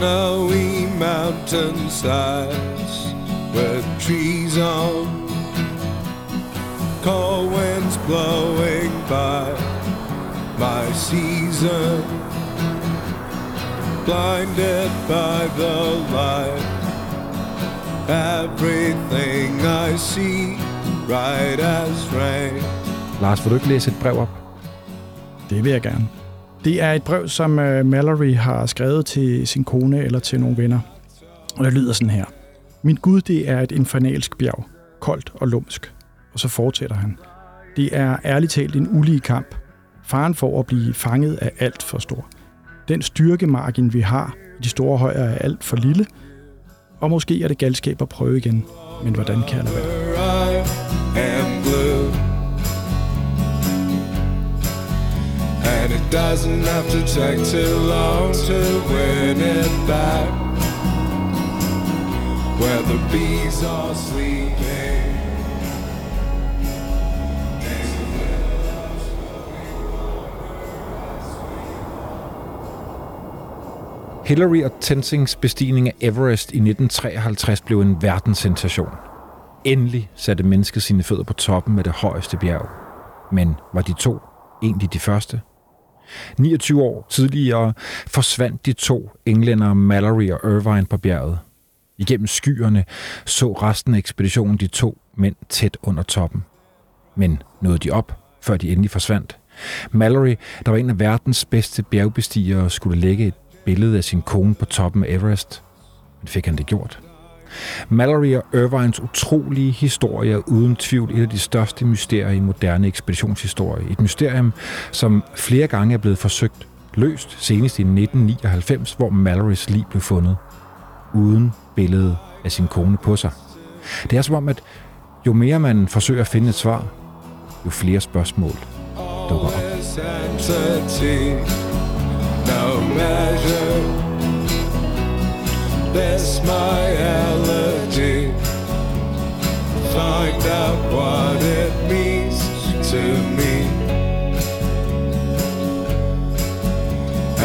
snowy mountainsides with trees on, cold winds blowing by my season, blinded by the light. Everything I see, right as rain. Lars, vil du ikke læse et brev op? Det vil jeg gerne. Det er et brev, som øh, Mallory har skrevet til sin kone eller til nogle venner. Og det lyder sådan her. Min Gud, det er et infernalsk bjerg. Koldt og lumsk. Og så fortsætter han. Det er ærligt talt en ulige kamp. Faren for at blive fanget er alt for stor. Den styrkemargin, vi har i de store højder, er alt for lille. Og måske er det galskab at prøve igen. Men hvordan kan jeg lade være? And it doesn't have to take too long to win it back. Where the bees are sleeping. Hillary og Tenzings bestigning af Everest i 1953 blev en verdenssensation. Endelig satte mennesket sine fødder på toppen af det højeste bjerg. Men var de to egentlig de første? 29 år tidligere forsvandt de to englænder Mallory og Irvine på bjerget. Igennem skyerne så resten af ekspeditionen de to mænd tæt under toppen. Men nåede de op, før de endelig forsvandt? Mallory, der var en af verdens bedste bjergbestigere, skulle lægge et billede af sin kone på toppen af Everest. Men fik han det gjort? Mallory og Irvines utrolige historie er uden tvivl et af de største mysterier i moderne ekspeditionshistorie. Et mysterium, som flere gange er blevet forsøgt løst, senest i 1999, hvor Mallorys lig blev fundet, uden billede af sin kone på sig. Det er som om, at jo mere man forsøger at finde et svar, jo flere spørgsmål dukker op. No measure. That's my allergy. Find out what it means to me.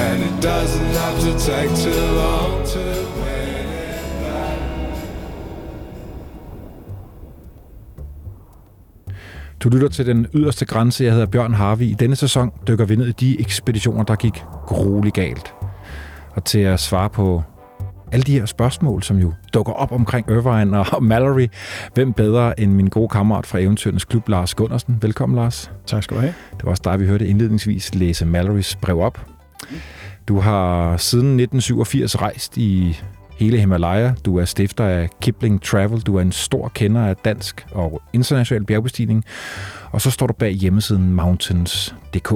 And it doesn't have to take too long to win it back. Du lytter til den yderste grænse. Jeg hedder Bjørn Harvi. I denne sæson dykker vi ned i de ekspeditioner, der gik grueligt galt. Og til at svare på alle de her spørgsmål, som jo dukker op omkring Irvine og Mallory. Hvem bedre end min gode kammerat fra Eventyrens Klub, Lars Gundersen. Velkommen, Lars. Tak skal du have. Det var også dig, vi hørte indledningsvis læse Mallorys brev op. Du har siden 1987 rejst i hele Himalaya. Du er stifter af Kipling Travel. Du er en stor kender af dansk og international bjergbestigning. Og så står du bag hjemmesiden mountains.dk.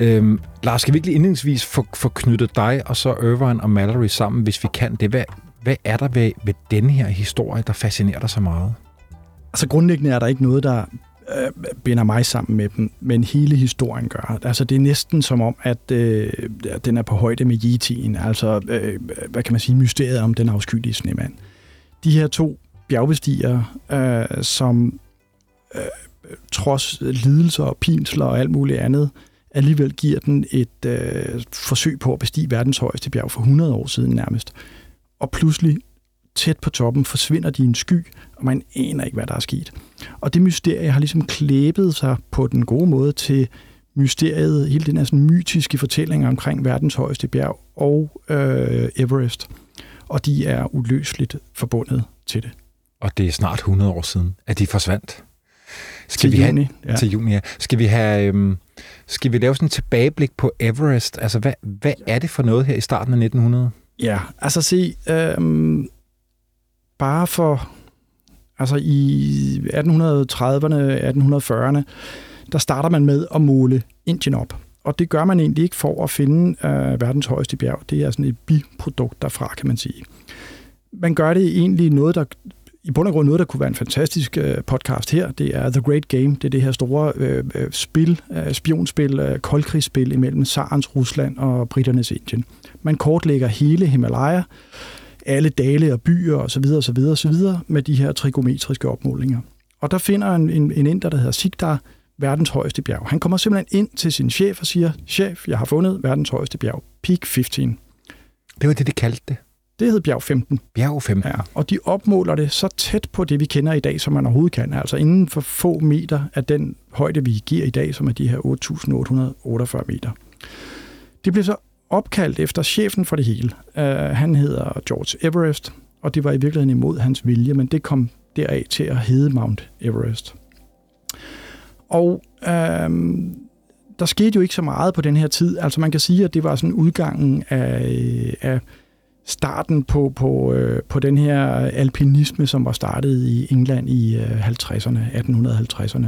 Øhm, Lars, skal vi virkelig indledningsvis få, få knyttet dig og så Irvine og Mallory sammen, hvis vi kan det? Hvad, hvad er der ved, ved den her historie, der fascinerer dig så meget? Altså grundlæggende er der ikke noget, der øh, binder mig sammen med dem, men hele historien gør. Altså det er næsten som om, at øh, den er på højde med Yeti'en, altså øh, hvad kan man sige, mysteriet om den afskyelige snemand. De her to bjergbestigere, øh, som øh, trods lidelser og pinsler og alt muligt andet, alligevel giver den et øh, forsøg på at bestige verdens højeste bjerg for 100 år siden nærmest. Og pludselig tæt på toppen forsvinder de i en sky, og man aner ikke, hvad der er sket. Og det mysterie har ligesom klæbet sig på den gode måde til mysteriet, hele den her sådan mytiske fortælling omkring verdens højeste bjerg og øh, Everest. Og de er uløseligt forbundet til det. Og det er snart 100 år siden, at de forsvandt. Til vi juni, have, ja. Til juni, ja. Skal vi have... Øhm, skal vi lave sådan en tilbageblik på Everest? Altså, hvad, hvad er det for noget her i starten af 1900? Ja, altså se, øhm, bare for, altså i 1830'erne, 1840'erne, der starter man med at måle Indien op. Og det gør man egentlig ikke for at finde øh, verdens højeste bjerg. Det er sådan et biprodukt derfra, kan man sige. Man gør det egentlig noget, der i bund og grund noget, der kunne være en fantastisk øh, podcast her. Det er The Great Game. Det er det her store øh, øh spil, øh, spionspil, øh, koldkrigsspil imellem Sarens Rusland og Britternes Indien. Man kortlægger hele Himalaya, alle dale og byer osv. osv. osv. med de her trigonometriske opmålinger. Og der finder en, en, en inder, der hedder Sigdar, verdens højeste bjerg. Han kommer simpelthen ind til sin chef og siger, chef, jeg har fundet verdens højeste bjerg, Peak 15. Det var det, de kaldte det. Det hed bjerg 15. Bjerg 15. Ja, og de opmåler det så tæt på det, vi kender i dag, som man overhovedet kan. Altså inden for få meter af den højde, vi giver i dag, som er de her 8.848 meter. Det blev så opkaldt efter chefen for det hele. Uh, han hedder George Everest, og det var i virkeligheden imod hans vilje, men det kom deraf til at hedde Mount Everest. Og øhm, der skete jo ikke så meget på den her tid. Altså man kan sige, at det var sådan udgangen af, af starten på, på, øh, på den her alpinisme, som var startet i England i øh, 50'erne, 1850'erne.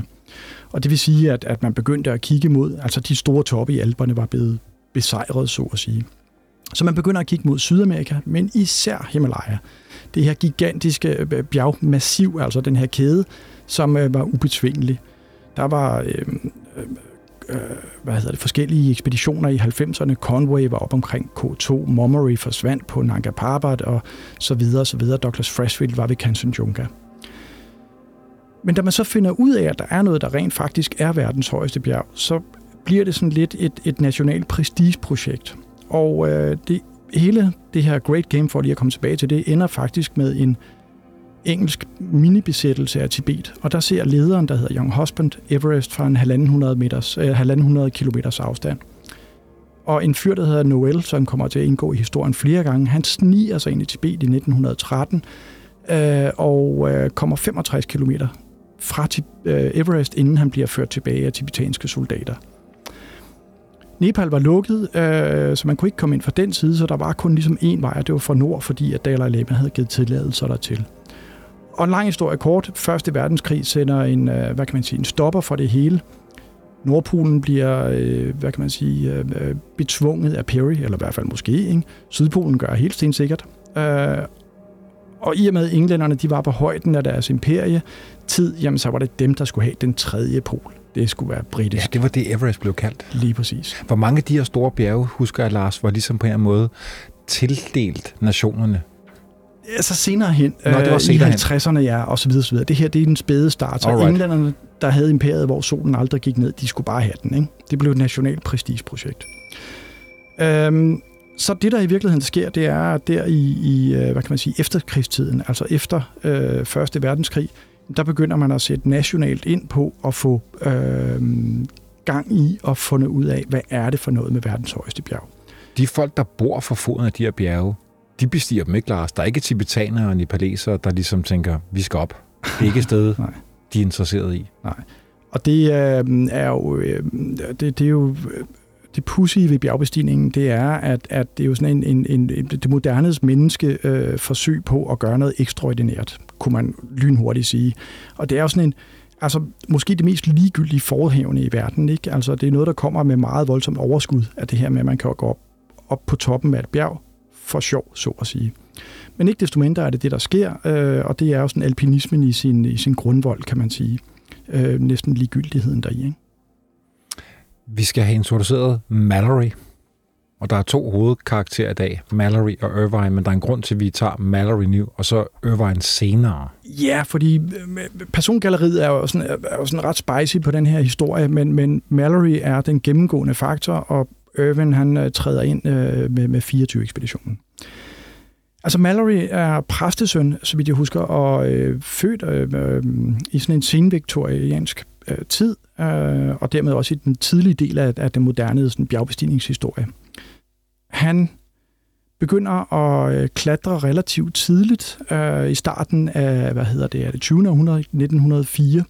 Og det vil sige, at, at man begyndte at kigge mod, altså de store toppe i Alperne var blevet besejret, så at sige. Så man begynder at kigge mod Sydamerika, men især Himalaya. Det her gigantiske øh, bjergmassiv, altså den her kæde, som øh, var ubetvingelig. Der var øh, øh, hvad hedder det, forskellige ekspeditioner i 90'erne. Conway var op omkring K2, Montgomery forsvandt på Nanga Parbat og så videre, og så videre. Douglas Freshfield var ved Kanchenjunga. Men da man så finder ud af, at der er noget, der rent faktisk er verdens højeste bjerg, så bliver det sådan lidt et, et nationalt prestigeprojekt. Og øh, det hele det her Great Game, for lige at komme tilbage til det, ender faktisk med en engelsk minibesættelse af Tibet. Og der ser lederen, der hedder Young Husband, Everest fra en 1.500, meters, øh, 1.500 kilometers afstand. Og en fyr, der hedder Noel, som kommer til at indgå i historien flere gange, han sniger sig ind i Tibet i 1913 øh, og øh, kommer 65 km fra øh, Everest, inden han bliver ført tilbage af tibetanske soldater. Nepal var lukket, øh, så man kunne ikke komme ind fra den side, så der var kun ligesom én vej, og det var fra nord, fordi at Dalai Lama havde givet tilladelser dertil. Og en lang historie kort. Første verdenskrig sender en, øh, hvad kan man sige, en stopper for det hele. Nordpolen bliver, øh, hvad kan man sige, øh, betvunget af Perry, eller i hvert fald måske, ikke? Sydpolen gør helt stensikkert. Og i og med, at englænderne de var på højden af deres imperie tid, jamen så var det dem, der skulle have den tredje pol. Det skulle være britisk. Ja, det var det, Everest blev kaldt. Lige præcis. Hvor mange af de her store bjerge, husker jeg, Lars, var ligesom på en måde tildelt nationerne? Altså senere hen, Nå, det var øh, senere i 50'erne, ja, og så videre, så videre. Det her, det er den spæde start. Så Alright. englænderne, der havde imperiet, hvor solen aldrig gik ned, de skulle bare have den. Ikke? Det blev et nationalt prestigeprojekt. Øhm, så det, der i virkeligheden sker, det er, at der i, i øh, hvad kan man sige, efterkrigstiden, altså efter øh, Første Verdenskrig, der begynder man at sætte nationalt ind på at få øh, gang i og fundet ud af, hvad er det for noget med verdens højeste bjerg. De folk, der bor for foden af de her bjerge, de bestiger dem ikke, Lars. Der er ikke tibetanere og nepalesere, der ligesom tænker, vi skal op. Det er ikke et sted, Nej. de er interesseret i. Nej. Og det øh, er jo, øh, det, det er jo det pussy ved bjergbestigningen, det er, at, at det er jo sådan en, en, en det modernes menneske øh, forsøg på at gøre noget ekstraordinært, kunne man lynhurtigt sige. Og det er jo sådan en, altså måske det mest ligegyldige forhævende i verden, ikke? Altså det er noget, der kommer med meget voldsomt overskud af det her med, at man kan gå op, op på toppen af et bjerg for sjov, så at sige. Men ikke desto mindre er det det, der sker, øh, og det er jo sådan alpinismen i sin, i sin grundvold, kan man sige. Øh, næsten ligegyldigheden deri, ikke? Vi skal have introduceret Mallory. Og der er to hovedkarakterer i dag, Mallory og Irvine, men der er en grund til, at vi tager Mallory nu, og så Irvine senere. Ja, fordi øh, persongalleriet er jo sådan, er jo sådan ret spicy på den her historie, men, men Mallory er den gennemgående faktor, og Irvine han øh, træder ind øh, med, med 24-ekspeditionen. Altså Mallory er præstesøn, så vidt jeg husker, og øh, født øh, øh, i sådan en senviktoriansk øh, tid, øh, og dermed også i den tidlige del af, af den moderne sådan, bjergbestigningshistorie. Han begynder at øh, klatre relativt tidligt øh, i starten af, hvad hedder det, er det 20. århundrede, 1904.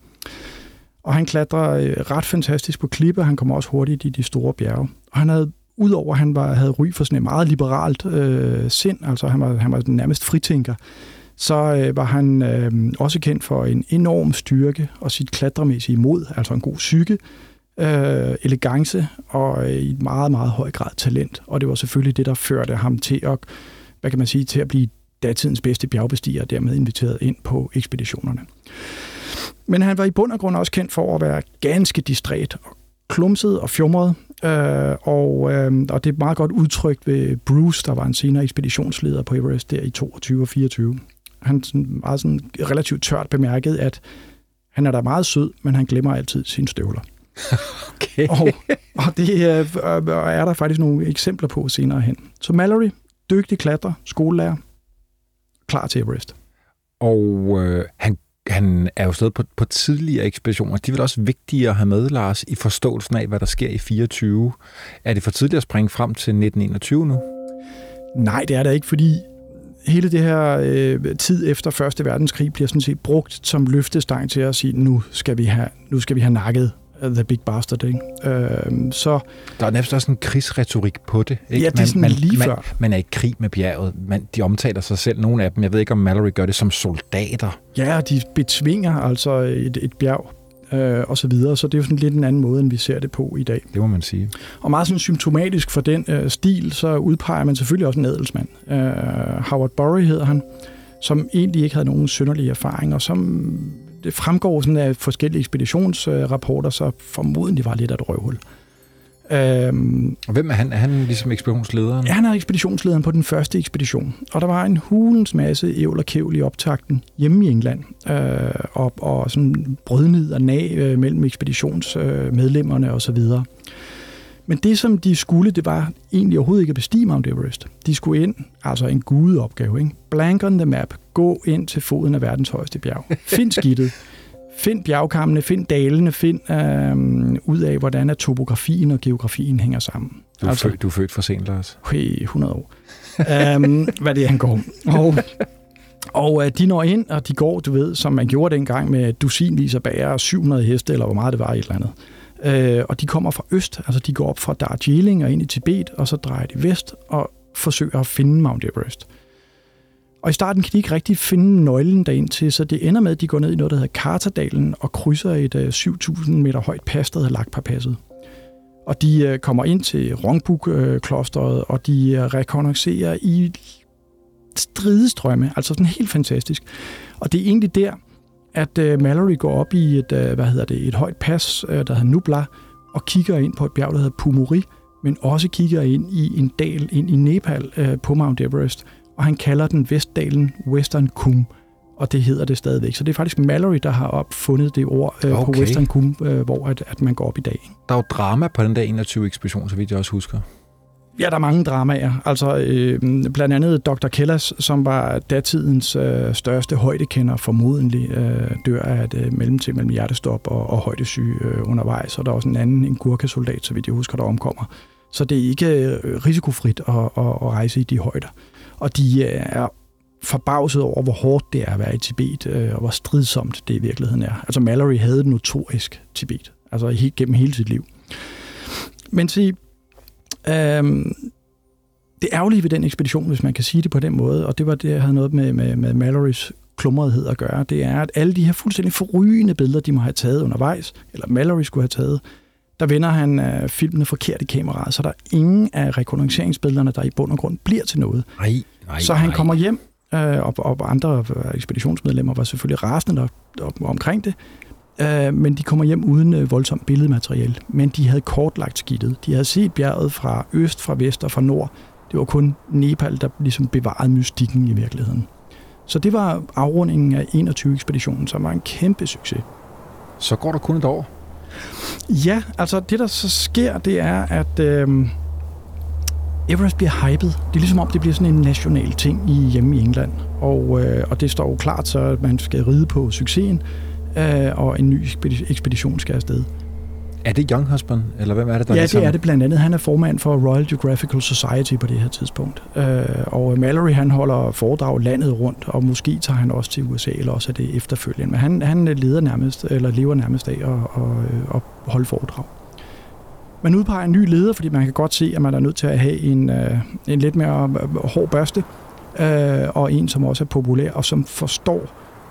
Og han klatrer øh, ret fantastisk på klippe, han kommer også hurtigt i de store bjerge. Og han havde, udover at han var, havde ry for sådan et meget liberalt øh, sind, altså han var, han var nærmest fritænker, så øh, var han øh, også kendt for en enorm styrke og sit klatremæssige mod, altså en god psyke, øh, elegance og øh, i meget, meget høj grad talent. Og det var selvfølgelig det, der førte ham til at, hvad kan man sige, til at blive datidens bedste bjergbestiger, og dermed inviteret ind på ekspeditionerne. Men han var i bund og grund også kendt for at være ganske distræt og klumset og fjumret, øh, og, øh, og det er meget godt udtrykt ved Bruce, der var en senere ekspeditionsleder på Everest der i 22 og 24. Han sådan, meget sådan relativt tørt bemærket, at han er da meget sød, men han glemmer altid sine støvler. Okay. Og, og det øh, er der faktisk nogle eksempler på senere hen. Så Mallory, dygtig klatrer, skolelærer, klar til Everest. Og øh, han, han er jo stadig på, på tidligere ekspeditioner. De er vel også vigtige at have med, Lars, i forståelsen af, hvad der sker i 24. Er det for tidligt at springe frem til 1921 nu? Nej, det er det ikke, fordi hele det her øh, tid efter Første Verdenskrig bliver sådan set brugt som løftestang til at sige, nu skal vi have, nu skal vi have nakket The Big Bastard. Ikke? Øh, så, der er næsten også en krigsretorik på det. Ikke? Ja, det er sådan man, lige man, før. Man, man er i krig med bjerget. Man, de omtaler sig selv, nogle af dem. Jeg ved ikke, om Mallory gør det som soldater. Ja, de betvinger altså et, et bjerg øh, og så videre. Så det er jo sådan lidt en anden måde, end vi ser det på i dag. Det må man sige. Og meget sådan symptomatisk for den øh, stil, så udpeger man selvfølgelig også en adelsmand. Øh, Howard Bury hedder han, som egentlig ikke havde nogen synderlige erfaring, og som det fremgår sådan af forskellige ekspeditionsrapporter, så formodentlig var lidt af et røvhul. Øhm, og hvem er han? Er han ligesom ekspeditionslederen? Ja, han er ekspeditionslederen på den første ekspedition. Og der var en hulens masse ævl og kævl i optakten hjemme i England. Øh, og, og sådan brødnid og nag øh, mellem ekspeditionsmedlemmerne øh, osv. Men det, som de skulle, det var egentlig overhovedet ikke at bestige Mount Everest. De skulle ind, altså en gudeopgave, ikke? Blank on the map. Gå ind til foden af verdens højeste bjerg. Find skidtet. Find bjergkammene, find dalene, find øh, ud af, hvordan er topografien og geografien hænger sammen. Du er, altså, født, du er født for sent, Lars. Okay, 100 år. um, hvad det angår. Og, og uh, de når ind, og de går, du ved, som man gjorde dengang med dusinvis af bager, 700 heste, eller hvor meget det var, et eller andet. Øh, og de kommer fra øst, altså de går op fra Darjeeling og ind i Tibet, og så drejer de vest og forsøger at finde Mount Everest. Og i starten kan de ikke rigtig finde nøglen derind til, så det ender med, at de går ned i noget, der hedder Kartadalen og krydser et øh, uh, 7.000 meter højt pas, der hedder Lakpa-passet. Og de uh, kommer ind til Rongbuk-klosteret, øh, og de uh, rekognoserer i stridestrømme, altså sådan helt fantastisk. Og det er egentlig der, at uh, Mallory går op i et, uh, hvad hedder det, et højt pas, uh, der hedder Nubla, og kigger ind på et bjerg, der hedder Pumuri, men også kigger ind i en dal ind i Nepal uh, på Mount Everest, og han kalder den Vestdalen Western Kum, og det hedder det stadigvæk. Så det er faktisk Mallory, der har opfundet det ord øh, okay. på Western Kum, øh, hvor at, at man går op i dag. Der er jo drama på den der 21 ekspedition, så vidt jeg også husker. Ja, der er mange dramaer. Altså øh, blandt andet Dr. Kellas, som var datidens øh, største højdekender, formodentlig øh, dør af et øh, mellemtid mellem hjertestop og, og højdesyge øh, undervejs. Og der er også en anden, en gurkesoldat, så vidt jeg husker, der omkommer. Så det er ikke øh, risikofrit at, at, at rejse i de højder. Og de øh, er forbavset over, hvor hårdt det er at være i Tibet, øh, og hvor stridsomt det i virkeligheden er. Altså Mallory havde notorisk Tibet, altså helt, gennem hele sit liv. Men se, øh, det ærgerlige ved den ekspedition, hvis man kan sige det på den måde, og det var det, jeg havde noget med, med, med Mallorys klumrethed at gøre, det er, at alle de her fuldstændig forrygende billeder, de må have taget undervejs, eller Mallory skulle have taget, der vender han øh, filmene forkert i kameraet, så der er ingen af rekognosceringsbillederne, der i bund og grund bliver til noget. Nej, nej, så han nej. kommer hjem, øh, og, og andre ekspeditionsmedlemmer var selvfølgelig rasende op, op, omkring det, øh, men de kommer hjem uden øh, voldsomt billedmateriale. Men de havde kortlagt skidtet. De havde set bjerget fra øst, fra vest og fra nord. Det var kun Nepal, der ligesom bevarede mystikken i virkeligheden. Så det var afrundingen af 21-ekspeditionen, som var en kæmpe succes. Så går der kun et år? Ja, altså det der så sker, det er, at øh, Everest bliver hyped. Det er ligesom om, det bliver sådan en national ting i, hjemme i England. Og, øh, og det står jo klart så, at man skal ride på succesen, øh, og en ny ekspedition skal afsted. Er det Young Husband, eller hvem er det, der Ja, ligesom... det er det blandt andet. Han er formand for Royal Geographical Society på det her tidspunkt. Øh, og Mallory, han holder foredrag landet rundt, og måske tager han også til USA, eller også er det efterfølgende. Men han, han leder nærmest, eller lever nærmest af at, at, at holde foredrag. Man udpeger en ny leder, fordi man kan godt se, at man er nødt til at have en, en lidt mere hård børste, og en, som også er populær, og som forstår,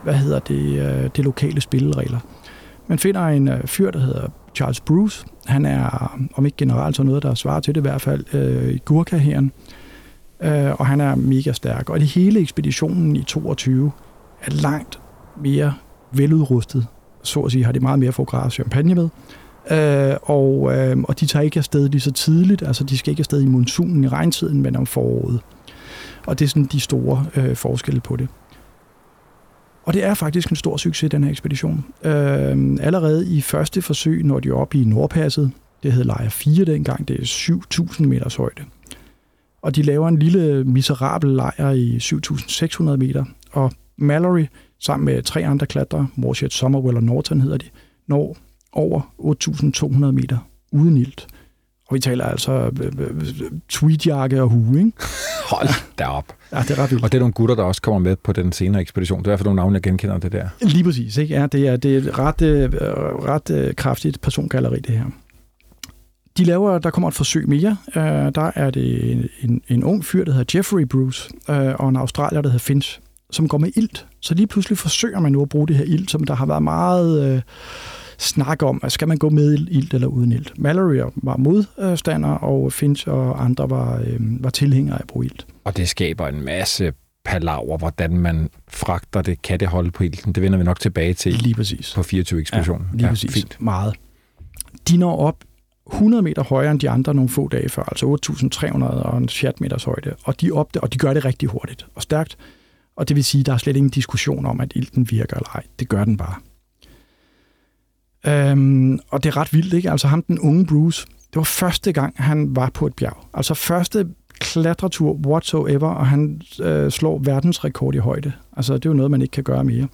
hvad hedder det, øh, det lokale spilleregler. Man finder en øh, fyr, der hedder Charles Bruce. Han er, om ikke generelt, så noget, der svarer til det i hvert fald, øh, i Gurkha-hæren. Øh, og han er mega stærk. Og det hele ekspeditionen i 22 er langt mere veludrustet. Så at sige har de meget mere fotograf og champagne med. Øh, og, øh, og de tager ikke afsted lige så tidligt. Altså, de skal ikke afsted i monsunen i regntiden, men om foråret. Og det er sådan de store øh, forskelle på det. Og det er faktisk en stor succes, den her ekspedition. Øh, allerede i første forsøg, når de op i Nordpasset, det hed Lejr 4 dengang, det er 7.000 meters højde, Og de laver en lille miserabel lejr i 7.600 meter, og Mallory sammen med tre andre klatrere, Morshed, Somerwell og Norton hedder de, når over 8.200 meter uden ilt. Og vi taler altså øh, øh, tweedjakke og hue, ikke? Hold da op. Ja, det er ret vildt. Og det er nogle gutter, der også kommer med på den senere ekspedition. Det er i hvert fald nogle navne, jeg genkender det der. Lige præcis, ikke? Ja, det er, det er et ret, øh, ret øh, kraftigt persongalleri, det her. De laver, der kommer et forsøg mere. Øh, der er det en, en, en ung fyr, der hedder Jeffrey Bruce, øh, og en australier, der hedder Finch, som går med ilt. Så lige pludselig forsøger man nu at bruge det her ilt, som der har været meget... Øh, snak om, at skal man gå med ilt eller uden ilt. Mallory var modstander, og Finch og andre var, øh, var tilhængere af at bruge ilt. Og det skaber en masse palaver, hvordan man fragter det, kan det holde på ilten. Det vender vi nok tilbage til lige præcis. på 24 ekspeditionen. Ja, lige ja, præcis. Fint. Meget. De når op 100 meter højere end de andre nogle få dage før, altså 8.300 og en chat meters højde, og de, op det, og de gør det rigtig hurtigt og stærkt. Og det vil sige, at der er slet ingen diskussion om, at ilten virker eller ej. Det gør den bare. Øhm, og det er ret vildt, ikke? Altså ham, den unge Bruce, det var første gang, han var på et bjerg. Altså første klatretur whatsoever, og han øh, slår verdensrekord i højde. Altså det er jo noget, man ikke kan gøre mere.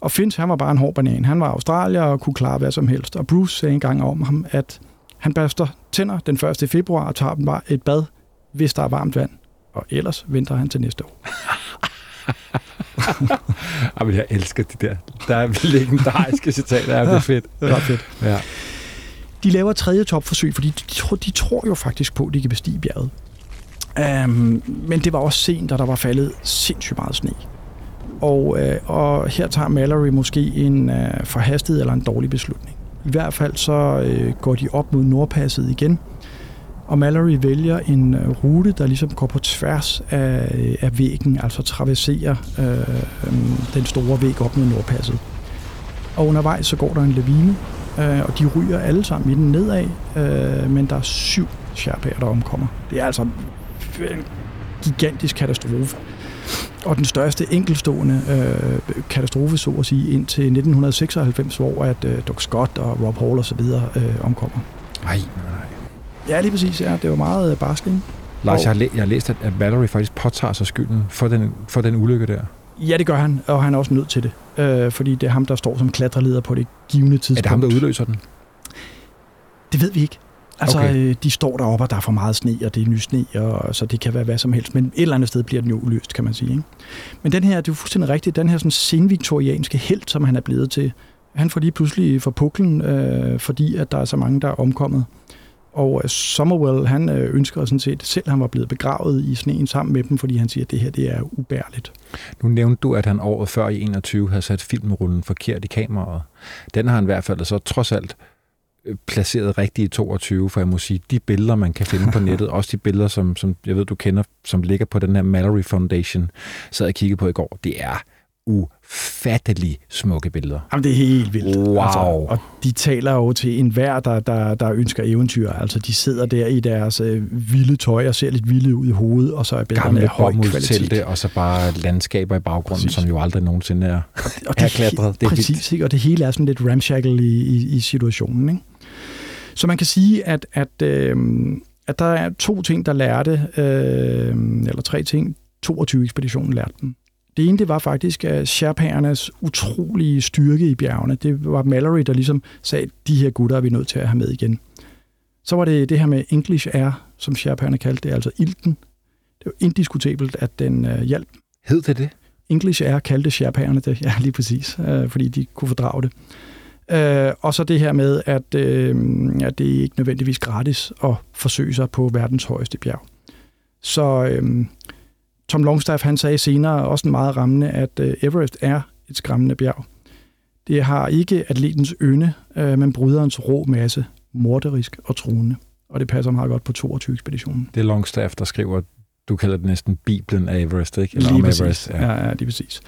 Og Finch, han var bare en hård banan. Han var australier og kunne klare hvad som helst. Og Bruce sagde engang om ham, at han børster tænder den 1. februar og tager bare et bad, hvis der er varmt vand. Og ellers venter han til næste år. Jamen, jeg elsker de der. Der er legendariske citater. Det er fedt. Det er fedt. Ja. De laver tredje topforsøg, fordi de tror, de tror jo faktisk på, at de kan bestige bjerget. Um, men det var også sent, da der var faldet sindssygt meget sne. Og, uh, og her tager Mallory måske en uh, forhastet eller en dårlig beslutning. I hvert fald så uh, går de op mod Nordpasset igen, og Mallory vælger en øh, rute, der ligesom går på tværs af, øh, af væggen, altså traverserer øh, øhm, den store væg op mod Nordpasset. Og undervejs så går der en lavine, øh, og de ryger alle sammen i den nedad, øh, men der er syv sherpaer, der omkommer. Det er altså en gigantisk katastrofe. Og den største enkelstående øh, katastrofe, så at sige, indtil 1996, hvor at øh, Doc Scott og Rob Hall og så videre øh, omkommer. Nej, Ja, lige præcis. Ja. Det var meget øh, barsk, ikke? Lars, jeg har, læ- jeg har læst, at, at Valerie faktisk påtager sig skylden for den, for den ulykke der. Ja, det gør han, og han er også nødt til det. Øh, fordi det er ham, der står som klatreleder på det givende tidspunkt. Er det ham, der udløser den? Det ved vi ikke. Altså, okay. øh, de står deroppe, og der er for meget sne, og det er ny sne, og, så det kan være hvad som helst. Men et eller andet sted bliver den jo uløst, kan man sige. Ikke? Men den her, det er jo fuldstændig rigtigt, den her sådan senviktorianske held, som han er blevet til, han får lige pludselig for puklen, øh, fordi at der er så mange, der er omkommet. Og øh, Somerwell, han øh, ønsker sådan set selv, at han var blevet begravet i sneen sammen med dem, fordi han siger, at det her det er ubærligt. Nu nævnte du, at han året før i 21 havde sat filmrullen forkert i kameraet. Den har han i hvert fald så trods alt øh, placeret rigtigt i 22, for jeg må sige, de billeder, man kan finde på nettet, også de billeder, som, som jeg ved, du kender, som ligger på den her Mallory Foundation, så jeg kiggede på i går, det er ufattelig smukke billeder. Jamen, det er helt vildt. Wow. Altså, og de taler jo til enhver, der, der, der ønsker eventyr. Altså, de sidder der i deres øh, vilde tøj og ser lidt vilde ud i hovedet, og så er billederne af høj kvalitet. det, og så bare landskaber i baggrunden, præcis. som jo aldrig nogensinde er, og, og er det, klatret. Det er præcis, ikke? og det hele er sådan lidt ramshackle i, i, i situationen. Ikke? Så man kan sige, at, at, øh, at der er to ting, der lærte, øh, eller tre ting, 22 ekspeditionen lærte dem. Det ene, det var faktisk at Sherpaernes utrolige styrke i bjergene. Det var Mallory, der ligesom sagde, de her gutter er vi nødt til at have med igen. Så var det det her med English Air, som Sherpaerne kaldte det, altså ilten. Det var indiskutabelt, at den øh, hjalp. Hed det det? English Air kaldte Sherpaerne det, ja lige præcis, øh, fordi de kunne fordrage det. Øh, og så det her med, at, øh, at det ikke nødvendigvis gratis at forsøge sig på verdens højeste bjerg. Så øh, Tom Longstaff han sagde senere, også en meget rammende, at øh, Everest er et skræmmende bjerg. Det har ikke atletens ynde, øh, men bryderens rå masse, morderisk og truende. Og det passer meget godt på 22-ekspeditionen. Det er Longstaff, der skriver, du kalder det næsten Bibelen af Everest, ikke? Eller lige om præcis. Everest. Ja. ja, ja, lige præcis.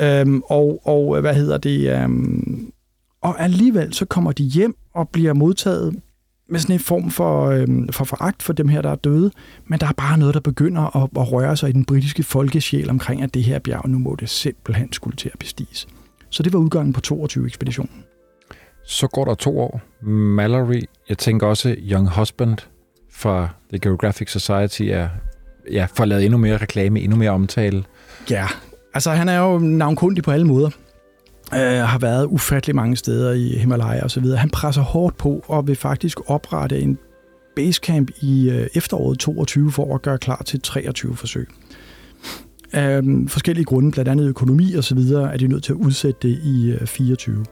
Øhm, og, og hvad hedder det? Øhm, og alligevel så kommer de hjem og bliver modtaget med sådan en form for, øh, for foragt for dem her, der er døde, men der er bare noget, der begynder at, at røre sig i den britiske folkesjæl omkring, at det her bjerg, nu må det simpelthen skulle til at bestiges. Så det var udgangen på 22-ekspeditionen. Så går der to år. Mallory, jeg tænker også Young Husband fra The Geographic Society er ja, får lavet endnu mere reklame, endnu mere omtale. Ja, altså han er jo navnkundig på alle måder. Uh, har været ufattelig mange steder i Himalaya og så videre. Han presser hårdt på og vil faktisk oprette en basecamp i uh, efteråret 22 for at gøre klar til 23 forsøg. Uh, forskellige grunde, blandt andet økonomi og så videre, er de nødt til at udsætte det i uh, 24.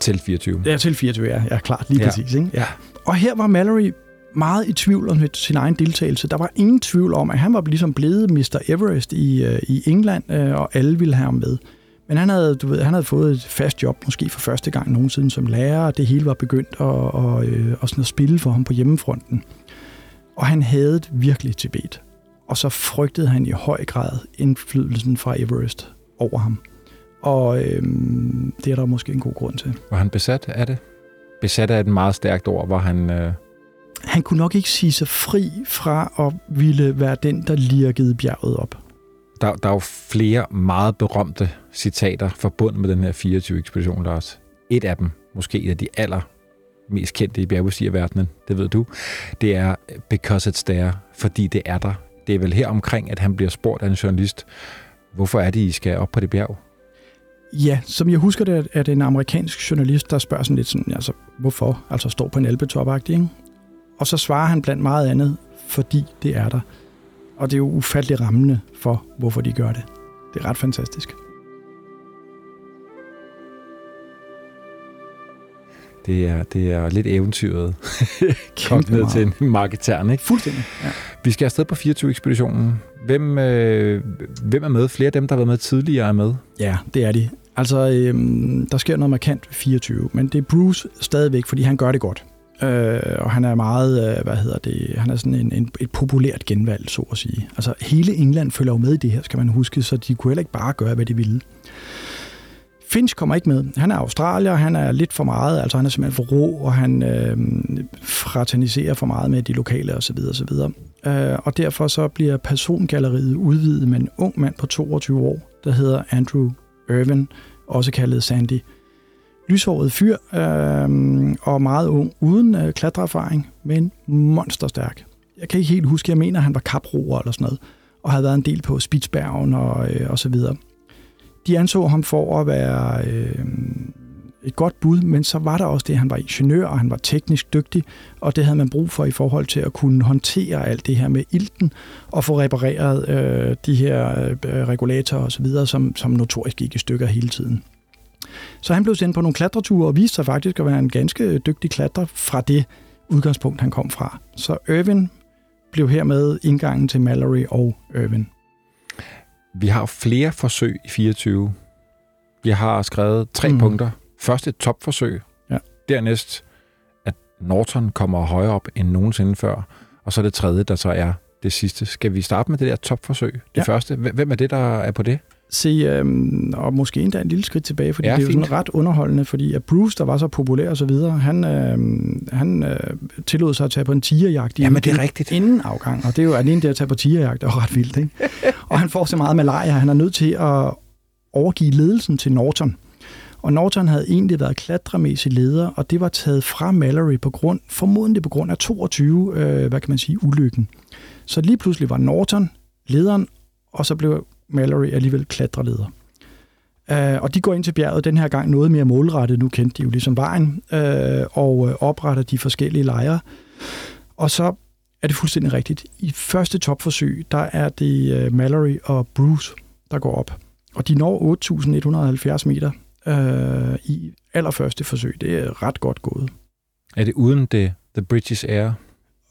Til 24. Ja, til 24, ja. Ja, klart, lige Ja. ja. præcis. Ikke? Ja. Og her var Mallory meget i tvivl om sin egen deltagelse. Der var ingen tvivl om, at han var ligesom blevet Mr. Everest i, øh, i England, øh, og alle ville have ham med. Men han havde, du ved, han havde fået et fast job, måske for første gang nogensinde som lærer, og det hele var begyndt at, og, øh, og sådan at spille for ham på hjemmefronten. Og han havde virkelig Tibet. Og så frygtede han i høj grad indflydelsen fra Everest over ham. Og øhm, det er der måske en god grund til. Var han besat af det? Besat er et meget stærkt ord, hvor han... Øh, han kunne nok ikke sige sig fri fra at ville være den, der lirkede bjerget op der, der er jo flere meget berømte citater forbundet med den her 24-ekspedition, Lars. Et af dem, måske et af de aller mest kendte i bjergbestigerverdenen, det ved du, det er Because it's there, fordi det er der. Det er vel her omkring, at han bliver spurgt af en journalist, hvorfor er det, I skal op på det bjerg? Ja, som jeg husker det, er det en amerikansk journalist, der spørger sådan lidt sådan, altså, hvorfor? Altså, står på en alpetop ikke? Og så svarer han blandt meget andet, fordi det er der. Og det er jo ufattelig rammende for, hvorfor de gør det. Det er ret fantastisk. Det er, det er lidt eventyret. Kom ned til en marketern, ikke? Fuldstændig, ja. Vi skal afsted på 24-ekspeditionen. Hvem, øh, hvem er med? Flere af dem, der har været med tidligere, er med. Ja, det er de. Altså, øhm, der sker noget markant ved 24, men det er Bruce stadigvæk, fordi han gør det godt. Øh, og han er meget, øh, hvad hedder det, han er sådan en, en, et populært genvalg, så at sige. Altså, hele England følger jo med i det her, skal man huske, så de kunne heller ikke bare gøre, hvad de ville. Finch kommer ikke med. Han er australier, han er lidt for meget, altså han er simpelthen for rå, og han øh, fraterniserer for meget med de lokale osv. osv. Øh, og derfor så bliver persongalleriet udvidet med en ung mand på 22 år, der hedder Andrew Irvin, også kaldet Sandy. Lyshåret fyr øh, og meget ung, uden øh, klatreerfaring, men monsterstærk. Jeg kan ikke helt huske, jeg mener, han var kaproer eller sådan noget, og havde været en del på Spitsbergen og, øh, og så videre. De anså ham for at være øh, et godt bud, men så var der også det, at han var ingeniør, og han var teknisk dygtig, og det havde man brug for i forhold til at kunne håndtere alt det her med ilten, og få repareret øh, de her øh, regulatorer osv., som, som notorisk gik i stykker hele tiden. Så han blev sendt på nogle klatreture og viste sig faktisk at være en ganske dygtig klatrer fra det udgangspunkt, han kom fra. Så Irvin blev hermed indgangen til Mallory og Irvin. Vi har flere forsøg i 24. Vi har skrevet tre mm. Punkter. Først et topforsøg. Ja. Dernæst, at Norton kommer højere op end nogensinde før. Og så det tredje, der så er det sidste. Skal vi starte med det der topforsøg? Det Ja. første. Hvem er det, der er på det? Se, øhm, og måske endda en lille skridt tilbage, fordi Ja, det er jo fint. sådan ret underholdende, fordi at Bruce, der var så populær og så videre, han, øhm, han øh, tillod sig at tage på en tigerjagt i Jamen, det er rigtigt. inden afgang, og det er jo alene det at tage på tigerjagt, er jo ret vildt, ikke? og han får så meget malaria, han er nødt til at overgive ledelsen til Norton. Og Norton havde egentlig været klatremæssig leder, og det var taget fra Mallory på grund, formodentlig på grund af 22, øh, hvad kan man sige, ulykken. Så lige pludselig var Norton lederen, og så blev Mallory alligevel klatreleder. Uh, og de går ind til bjerget den her gang noget mere målrettet. Nu kendte de jo ligesom vejen, uh, og uh, opretter de forskellige lejre. Og så er det fuldstændig rigtigt. I første topforsøg, der er det Mallory og Bruce, der går op. Og de når 8.170 meter uh, i allerførste forsøg. Det er ret godt gået. Er det uden det The British Air?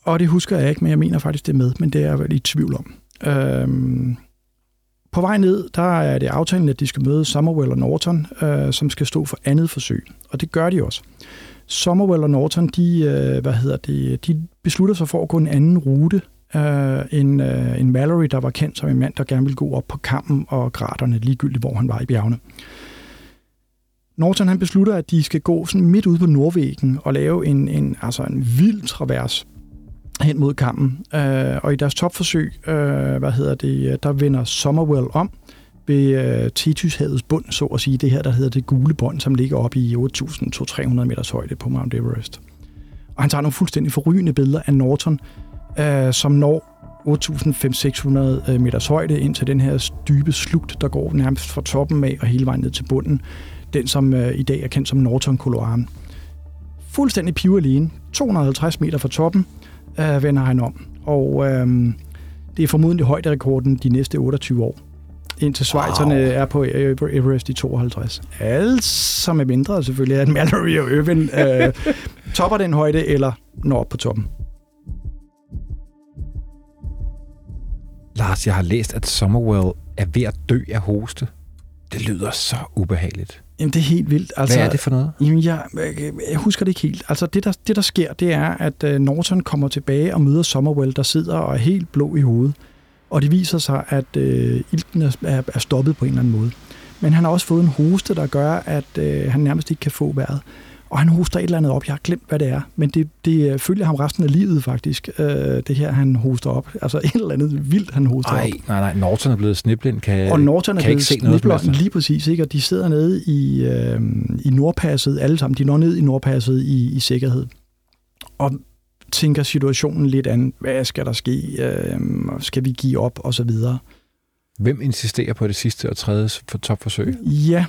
Og det husker jeg ikke, men jeg mener faktisk, det er med, men det er jeg vel i tvivl om. Øhm, på vej ned, der er det aftalen, at de skal møde Summerwell og Norton, øh, som skal stå for andet forsøg. Og det gør de også. Summerwell og Norton, de, øh, hvad hedder det, de beslutter sig for at gå en anden rute øh, end, øh, end Mallory, der var kendt som en mand, der gerne ville gå op på kampen og graterne, ligegyldigt hvor han var i bjergene. Norton han beslutter, at de skal gå sådan midt ude på Nordvæggen og lave en, en, altså en vild travers hen mod kampen. Øh, og i deres topforsøg, øh, hvad hedder det, øh, der vender Sommerwell om ved øh, Titushavets bund, så at sige, det her, der hedder det gule bånd, som ligger oppe i 8.300 meters højde på Mount Everest. Og han tager nogle fuldstændig forrygende billeder af Norton, øh, som når 8.500-600 øh, meters højde ind til den her dybe slugt, der går nærmest fra toppen af og hele vejen ned til bunden. Den, som øh, i dag er kendt som Norton Couloiren. Fuldstændig pive alene. 250 meter fra toppen øh, vender han om. Og øh, det er formodentlig højderekorden de næste 28 år indtil Schweizerne wow. er på Everest i 52. Alt som er mindre selvfølgelig, at Mallory og Irvin øh, topper den højde eller når op på toppen. Lars, jeg har læst, at Summerwell er ved at dø af hoste. Det lyder så ubehageligt. Jamen, det er helt vildt. Altså, Hvad er det for noget? Jamen, jeg, jeg husker det ikke helt. Altså, det der, det, der sker, det er, at uh, Norton kommer tilbage og møder Summerwell, der sidder og er helt blå i hovedet. Og det viser sig, at uh, ilten er, er stoppet på en eller anden måde. Men han har også fået en hoste, der gør, at uh, han nærmest ikke kan få vejret og han hoster et eller andet op. Jeg har glemt, hvad det er, men det, det øh, følger ham resten af livet faktisk, øh, det her, han hoster op. Altså et eller andet vildt, han hoster Ej, op. Nej, nej, Norton er blevet snibblind, kan, og Norton er kan blevet noget Lige præcis, ikke? og de sidder nede i, øh, i Nordpasset, alle sammen. De når ned i Nordpasset i, i sikkerhed. Og tænker situationen lidt an. Hvad skal der ske? Øh, skal vi give op? Og så videre. Hvem insisterer på det sidste og tredje for topforsøg? Ja,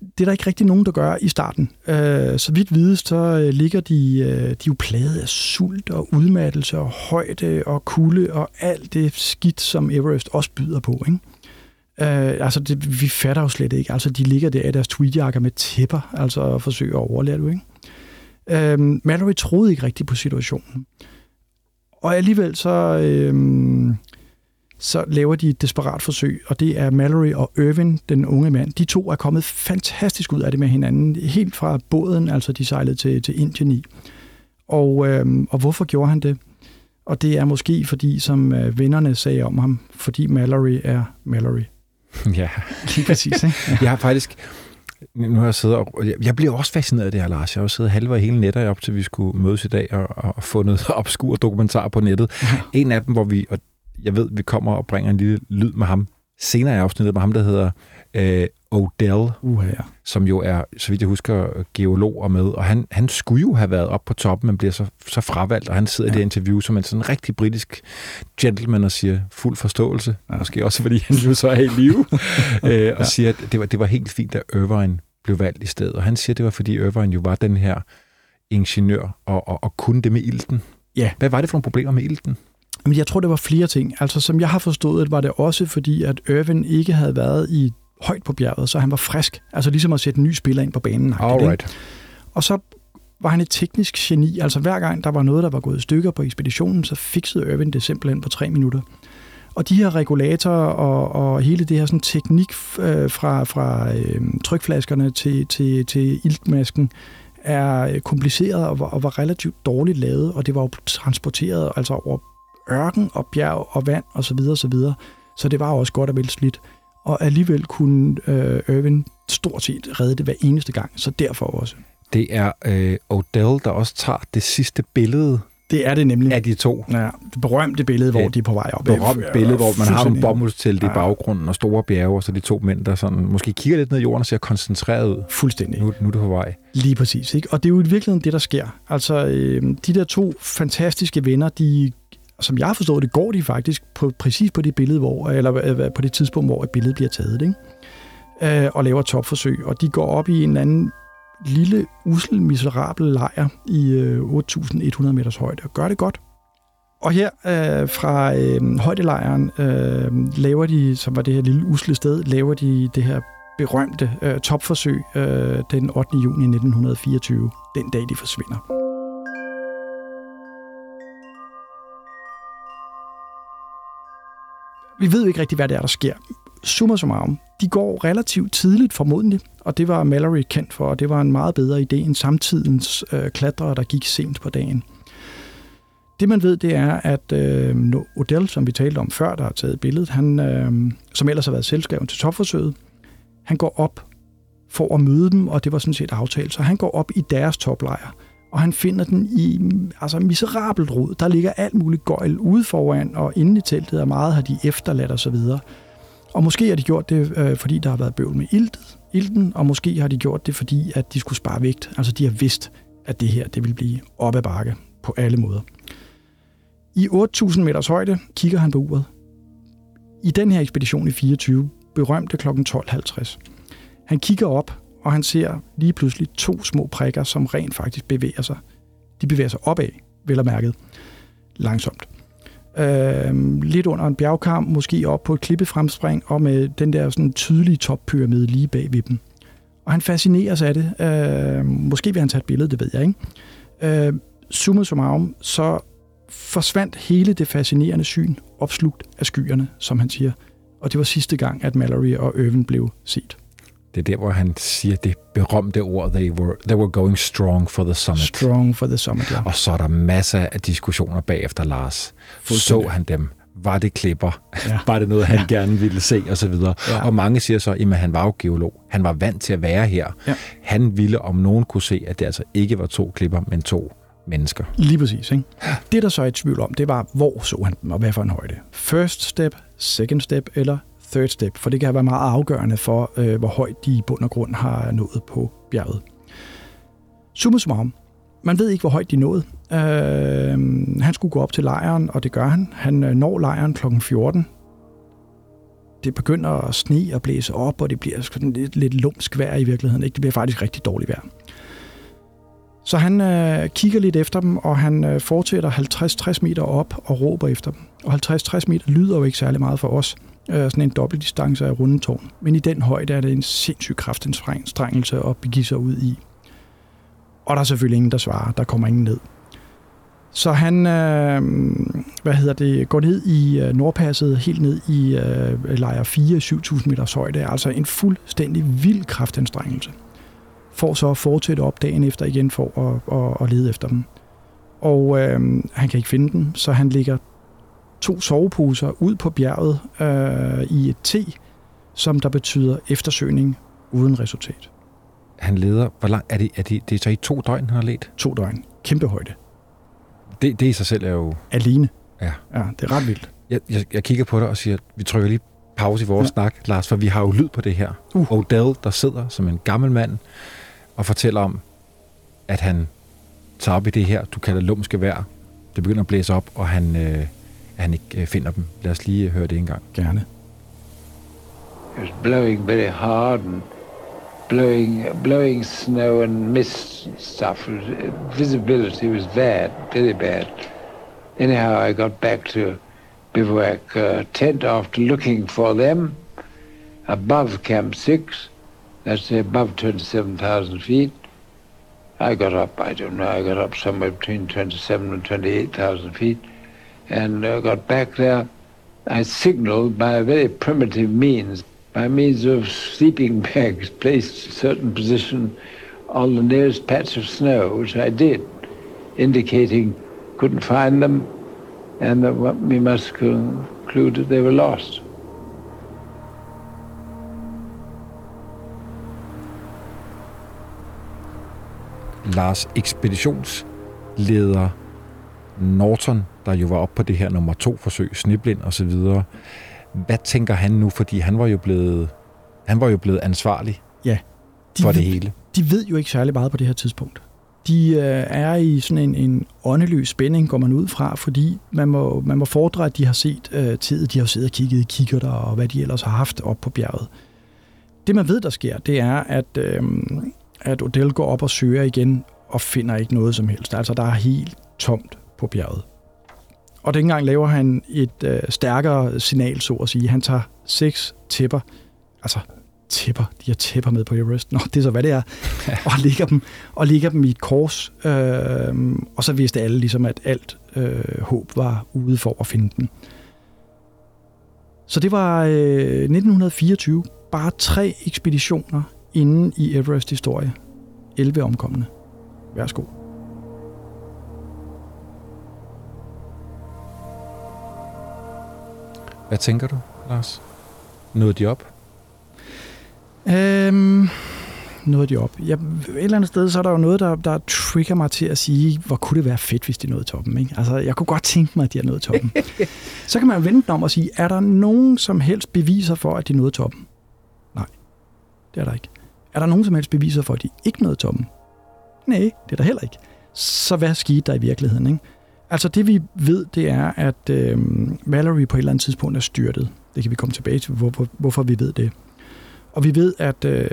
det er der ikke rigtig nogen, der gør i starten. Øh, så vidt vides, så øh, ligger de, øh, de er jo plaget af sult og udmattelse og højde og kulde og alt det skidt, som Everest også byder på. Ikke? Øh, altså, det, vi fatter jo slet ikke. Altså, de ligger der i deres tweedjakker med tæpper, altså og forsøger at overleve. Ikke? Øh, Mallory troede ikke rigtigt på situationen. Og alligevel så... Øh, så laver de et desperat forsøg, og det er Mallory og Irvin, den unge mand. De to er kommet fantastisk ud af det med hinanden, helt fra båden, altså de sejlede til, til Indien i. Og, øhm, og hvorfor gjorde han det? Og det er måske fordi, som øh, vennerne sagde om ham, fordi Mallory er Mallory. Ja. Lige præcis, ikke? Ja. Jeg har faktisk, nu har jeg siddet og, jeg bliver også fascineret af det her, Lars. Jeg har også siddet halve hele nettet op til, vi skulle mødes i dag og, og få noget obskur dokumentar på nettet. Ja. En af dem, hvor vi, og jeg ved, vi kommer og bringer en lille lyd med ham senere i afsnittet, med ham, der hedder øh, Odell, uh, ja. som jo er, så vidt jeg husker, geolog og med. Og han, han skulle jo have været op på toppen, men bliver så, så fravalgt, og han sidder ja. i det interview som en sådan rigtig britisk gentleman og siger fuld forståelse. Ja. Måske også, fordi han jo så er i live. øh, og ja. siger, at det var, det var helt fint, at Irvine blev valgt i stedet. Og han siger, at det var, fordi Irvine jo var den her ingeniør og, og, og kunne det med ilten. Ja. Hvad var det for nogle problemer med ilten? Men jeg tror, det var flere ting. Altså, som jeg har forstået, var det også fordi, at Irvin ikke havde været i højt på bjerget, så han var frisk. Altså ligesom at sætte en ny spiller ind på banen. Alright. Og så var han et teknisk geni. Altså hver gang der var noget, der var gået i stykker på ekspeditionen, så fiksede Irvin det simpelthen på tre minutter. Og de her regulatorer og, og hele det her sådan teknik øh, fra, fra øh, trykflaskerne til, til, til iltmasken er kompliceret og var, og var relativt dårligt lavet, og det var jo transporteret altså over ørken og bjerg og vand osv. Så, videre, og så, videre. så det var også godt og vel slidt. Og alligevel kunne øh, Irvin stort set redde det hver eneste gang, så derfor også. Det er øh, Odell, der også tager det sidste billede det er det nemlig. Af de to. Ja, det berømte billede, hvor ja, de er på vej op. Berømt billede, hvor man har nogle bomuldstelt ja. i baggrunden og store bjerge, og så de to mænd, der sådan, måske kigger lidt ned i jorden og ser koncentreret ud. Fuldstændig. Nu, nu er det på vej. Lige præcis. Ikke? Og det er jo i virkeligheden det, der sker. Altså, øh, de der to fantastiske venner, de som jeg har forstået det, går de faktisk på, præcis på det billede, hvor, eller øh, på det tidspunkt, hvor et billede bliver taget, ikke? Øh, og laver topforsøg. Og de går op i en eller anden lille, usel, miserabel lejr i øh, 8.100 meters højde og gør det godt. Og her øh, fra øh, højdelejren øh, laver de, som var det her lille usle sted, laver de det her berømte øh, topforsøg øh, den 8. juni 1924, den dag de forsvinder. Vi ved jo ikke rigtig, hvad det er, der sker. Summa summarum, de går relativt tidligt formodentlig, og det var Mallory kendt for, og det var en meget bedre idé end samtidens øh, klatrere, der gik sent på dagen. Det man ved, det er, at øh, Odell, som vi talte om før, der har taget billedet, han, øh, som ellers har været selskaben til topforsøget, han går op for at møde dem, og det var sådan set aftalt. Så han går op i deres toplejr, og han finder den i altså miserabelt rod. Der ligger alt muligt gøjl ude foran, og inde i teltet, og meget har de efterladt osv. Og, og måske har de gjort det, øh, fordi der har været bøvl med iltet, ilten, og måske har de gjort det, fordi at de skulle spare vægt. Altså de har vidst, at det her det vil blive op ad bakke på alle måder. I 8.000 meters højde kigger han på uret. I den her ekspedition i 24, berømte kl. 12.50. Han kigger op, og han ser lige pludselig to små prikker, som rent faktisk bevæger sig. De bevæger sig opad, vel og mærket, langsomt. Øh, lidt under en bjergkamp, måske op på et klippefremspring, og med den der sådan tydelige toppyramide lige bag ved dem. Og han fascineres af det. Øh, måske vil han tage et billede, det ved jeg ikke. Øh, summa summarum, så forsvandt hele det fascinerende syn opslugt af skyerne, som han siger. Og det var sidste gang, at Mallory og Irvin blev set. Det er der, hvor han siger det berømte ord, they were, they were going strong for the summit. Strong for the summit, ja. Og så er der masser af diskussioner bagefter, Lars. Så han dem? Var det klipper? Ja. var det noget, han ja. gerne ville se? Og så videre. Ja. Og mange siger så, at han var jo geolog. Han var vant til at være her. Ja. Han ville, om nogen kunne se, at det altså ikke var to klipper, men to mennesker. Lige præcis. Ikke? Det, der så er i tvivl om, det var, hvor så han dem, og hvad for en højde. First step, second step eller third step, for det kan være meget afgørende for, øh, hvor højt de i bund og grund har nået på bjerget. Summa summarum. Man ved ikke, hvor højt de nåede. Øh, han skulle gå op til lejren, og det gør han. Han øh, når lejren kl. 14. Det begynder at sne og blæse op, og det bliver sådan lidt, lidt lumsk vejr i virkeligheden. Ikke? Det bliver faktisk rigtig dårligt vejr. Så han øh, kigger lidt efter dem, og han øh, fortsætter 50-60 meter op og råber efter dem. Og 50-60 meter lyder jo ikke særlig meget for os. Øh, sådan en dobbeltdistance af rundetårn. Men i den højde er det en sindssyg kraftanstrengelse at begive sig ud i. Og der er selvfølgelig ingen, der svarer. Der kommer ingen ned. Så han øh, hvad hedder det, går ned i øh, Nordpasset, helt ned i øh, lejr 4, 7000 meters højde. Altså en fuldstændig vild kraftanstrengelse for så at fortsætte op dagen efter igen for at, at, at lede efter dem. Og øh, han kan ikke finde dem, så han ligger to soveposer ud på bjerget øh, i et T, som der betyder eftersøgning uden resultat. Han leder, hvor langt er det? Er det, det er så i to døgn, han har let? To døgn. Kæmpe højde. Det, det i sig selv er jo... Alene. Ja. Ja, det er ret vildt. Jeg, jeg, jeg kigger på dig og siger, vi trykker lige pause i vores ja. snak, Lars, for vi har jo lyd på det her. Uh. Odell, der sidder som en gammel mand og fortæller om, at han tager op i det her, du kalder lumske vejr. Det begynder at blæse op, og han, øh, at han ikke øh, finder dem. Lad os lige høre det en gang. Gerne. It was blowing very hard and blowing, blowing snow and mist stuff. Visibility was bad, very bad. Anyhow, I got back to bivouac uh, tent after looking for them above Camp 6 that's above 27,000 feet. I got up, I don't know, I got up somewhere between 27 and 28,000 feet and uh, got back there. I signaled by a very primitive means, by means of sleeping bags placed a certain position on the nearest patch of snow, which I did, indicating couldn't find them and that we must conclude that they were lost. Lars ekspeditionsleder Norton, der jo var op på det her nummer to forsøg, sniblind og så videre. Hvad tænker han nu, fordi han var jo blevet, han var jo blevet ansvarlig ja, de for det hele. De ved jo ikke særlig meget på det her tidspunkt. De øh, er i sådan en, en åndeløs spænding, går man ud fra, fordi man må, man må fordre, at de har set øh, tid, de har siddet og kigget i kikkerter og hvad de ellers har haft op på bjerget. Det man ved, der sker, det er, at øh, at Odell går op og søger igen og finder ikke noget som helst. Altså, der er helt tomt på bjerget. Og dengang laver han et øh, stærkere signal, så at sige. Han tager seks tæpper, altså tæpper, de har tæpper med på Everest, nå, det er så hvad det er, og ligger dem, og ligger dem i et kors, øh, og så vidste alle ligesom, at alt øh, håb var ude for at finde den. Så det var øh, 1924, bare tre ekspeditioner inden i Everest historie. 11 omkomne. Værsgo. Hvad tænker du, Lars? Nåede de op? Øhm, nåede de op. Ja, et eller andet sted, så er der jo noget, der, der trigger mig til at sige, hvor kunne det være fedt, hvis de nåede toppen. Ikke? Altså, jeg kunne godt tænke mig, at de har nået toppen. så kan man vente om og sige, er der nogen som helst beviser for, at de nåede toppen? Nej, det er der ikke. Er der nogen som helst beviser for, at de ikke nåede toppen? Nej, det er der heller ikke. Så hvad skete der i virkeligheden? Ikke? Altså det vi ved, det er, at øh, Valerie på et eller andet tidspunkt er styrtet. Det kan vi komme tilbage til, hvor, hvor, hvorfor vi ved det. Og vi ved, at øh,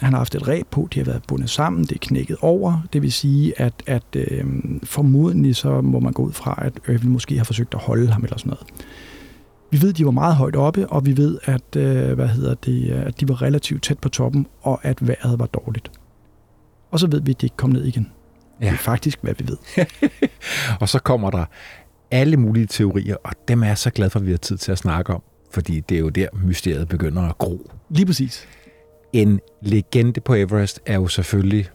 han har haft et ræb på, det har været bundet sammen, det er knækket over. Det vil sige, at, at øh, formodentlig så må man gå ud fra, at Irving måske har forsøgt at holde ham eller sådan noget. Vi ved, at de var meget højt oppe, og vi ved, at, øh, hvad hedder det, at de var relativt tæt på toppen, og at vejret var dårligt. Og så ved vi, at de ikke kom ned igen. Ja. Det er faktisk, hvad vi ved. og så kommer der alle mulige teorier, og dem er jeg så glad for, at vi har tid til at snakke om, fordi det er jo der, mysteriet begynder at gro. Lige præcis. En legende på Everest er jo selvfølgelig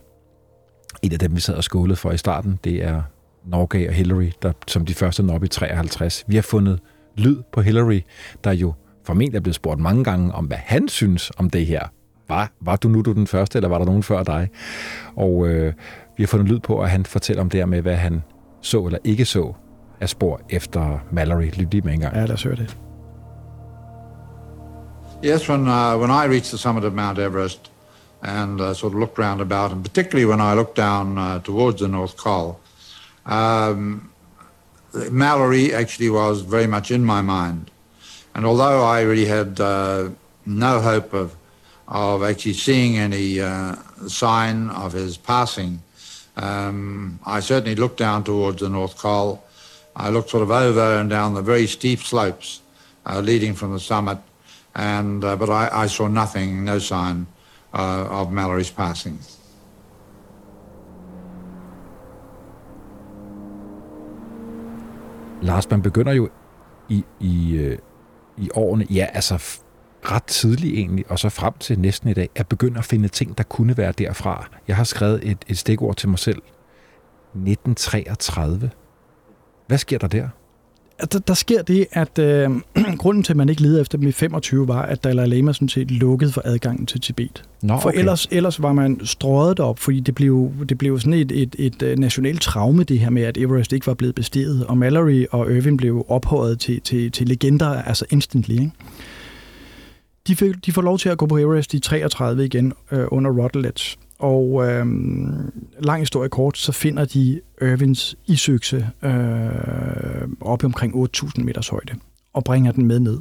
et af dem, vi sad og skålede for i starten. Det er Norgay og Hillary, der som de første når op i 53. Vi har fundet lyd på Hillary, der jo formentlig er blevet spurgt mange gange om, hvad han synes om det her. Var, var du nu du den første, eller var der nogen før dig? Og øh, vi har fundet lyd på, at han fortæller om det her med, hvad han så eller ikke så af spor efter Mallory. Lyt lige med en gang. Ja, lad os høre det. Yes, when, uh, when I reached the summit of Mount Everest and uh, sort of looked round about, and particularly when I looked down uh, towards the North Col, um, Mallory actually was very much in my mind. And although I really had uh, no hope of, of actually seeing any uh, sign of his passing, um, I certainly looked down towards the North Col. I looked sort of over and down the very steep slopes uh, leading from the summit, and uh, but I, I, saw nothing, no sign uh, of Mallory's passing. Lars, man begynder jo i, i, øh, i årene, ja, altså ret tidligt egentlig, og så frem til næsten i dag, at begynde at finde ting, der kunne være derfra. Jeg har skrevet et, et stikord til mig selv. 1933. Hvad sker der der? Der, der sker det, at øh, grunden til, at man ikke leder efter dem i 25, var, at Dalai Lama sådan set lukkede for adgangen til Tibet. Nå, okay. For ellers, ellers var man strøget op, fordi det blev, det blev sådan et, et, et, et nationalt traume, det her med, at Everest ikke var blevet besteget, og Mallory og Irving blev ophøjet til, til, til legender, altså instantly. Ikke? De, fik, de får lov til at gå på Everest i 33 igen øh, under Routledge. Og øh, lang historie kort, så finder de Irvins isøkse øh, oppe omkring 8.000 meters højde og bringer den med ned.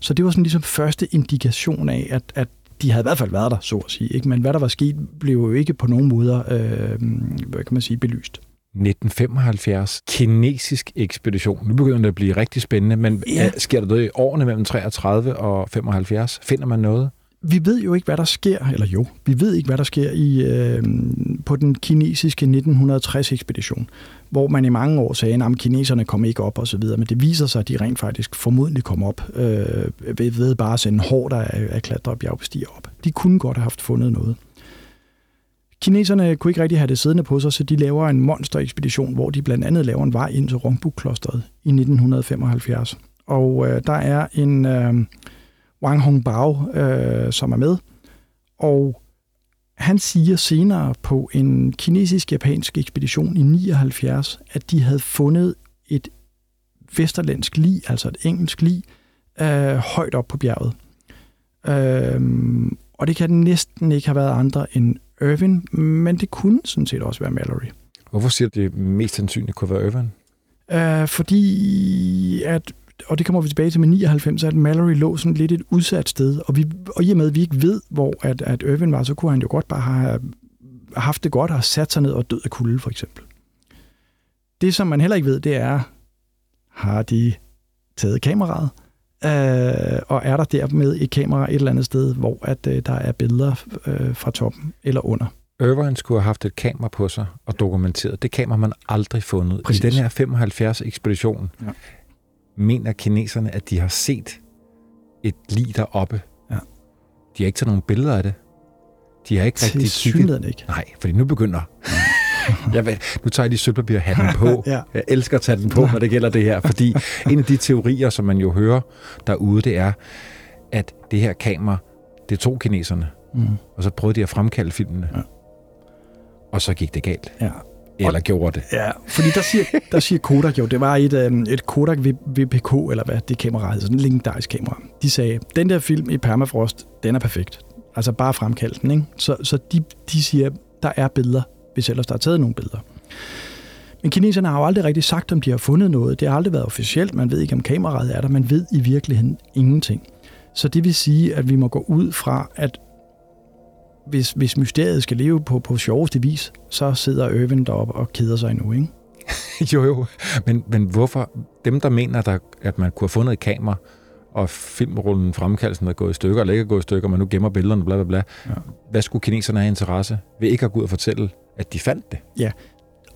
Så det var sådan ligesom første indikation af, at, at de havde i hvert fald været der, så at sige. Ikke? Men hvad der var sket, blev jo ikke på nogen måder øh, hvad kan man sige, belyst. 1975, kinesisk ekspedition. Nu begynder det at blive rigtig spændende, men ja. sker der noget i årene mellem 33 og 75? Finder man noget? Vi ved jo ikke, hvad der sker, eller jo, vi ved ikke, hvad der sker i, øh, på den kinesiske 1960-ekspedition, hvor man i mange år sagde, at kineserne kom ikke op og så videre, men det viser sig, at de rent faktisk formodentlig kom op øh, ved, ved bare at sende hårdt af, af klatre og bjergbestiger op. De kunne godt have haft fundet noget. Kineserne kunne ikke rigtig have det siddende på sig, så de laver en monsterekspedition, hvor de blandt andet laver en vej ind til Rongbuk-klosteret i 1975. Og øh, der er en øh, Wang Hongbao, øh, som er med, og han siger senere på en kinesisk-japansk ekspedition i 79, at de havde fundet et vesterlandsk lig, altså et engelsk lig, øh, højt op på bjerget. Øh, og det kan næsten ikke have været andre end Irvin, men det kunne sådan set også være Mallory. Hvorfor siger du, det mest sandsynligt kunne være Irvin? Uh, fordi at og det kommer vi tilbage til med 99, at Mallory lå sådan lidt et udsat sted, og, vi, og i og med, at vi ikke ved, hvor at, at Irvin var, så kunne han jo godt bare have haft det godt og sat sig ned og død af kulde, for eksempel. Det, som man heller ikke ved, det er, har de taget kameraet? Øh, og er der dermed et kamera et eller andet sted, hvor at øh, der er billeder øh, fra toppen eller under? Irvine skulle have haft et kamera på sig og dokumenteret. Det kamera man aldrig fundet. Præcis. I den her 75-ekspedition ja. mener kineserne, at de har set et lig deroppe. Ja. De har ikke taget nogen billeder af det. De har ikke rigtig kigget. ikke. Nej, fordi nu begynder... jeg ved, nu tager jeg lige sølvpapirhatten på. ja. Jeg elsker at tage den på, når det gælder det her, fordi en af de teorier, som man jo hører derude, det er, at det her kamera, det tog kineserne, mm. og så prøvede de at fremkalde filmene. Ja. Og så gik det galt. Ja. Eller og, gjorde det. Ja, fordi der siger, der siger Kodak jo, det var et, um, et Kodak VPK, eller hvad det kamera hedder, sådan en legendarisk kamera. De sagde, den der film i permafrost, den er perfekt. Altså bare fremkald den, ikke? Så, så de, de siger, der er billeder, hvis ellers der er taget nogle billeder. Men kineserne har jo aldrig rigtig sagt, om de har fundet noget. Det har aldrig været officielt. Man ved ikke, om kameraet er der. Man ved i virkeligheden ingenting. Så det vil sige, at vi må gå ud fra, at hvis, hvis mysteriet skal leve på, på sjoveste vis, så sidder Irvin deroppe og keder sig nu, ikke? jo, jo. Men, men hvorfor? Dem, der mener, der, at man kunne have fundet et kamera, og filmrullen fremkaldelsen er gået i stykker, eller ikke er gået i stykker, man nu gemmer billederne, bla bla bla. Ja. Hvad skulle kineserne have interesse ved ikke at gå ud og fortælle, at de fandt det? Ja,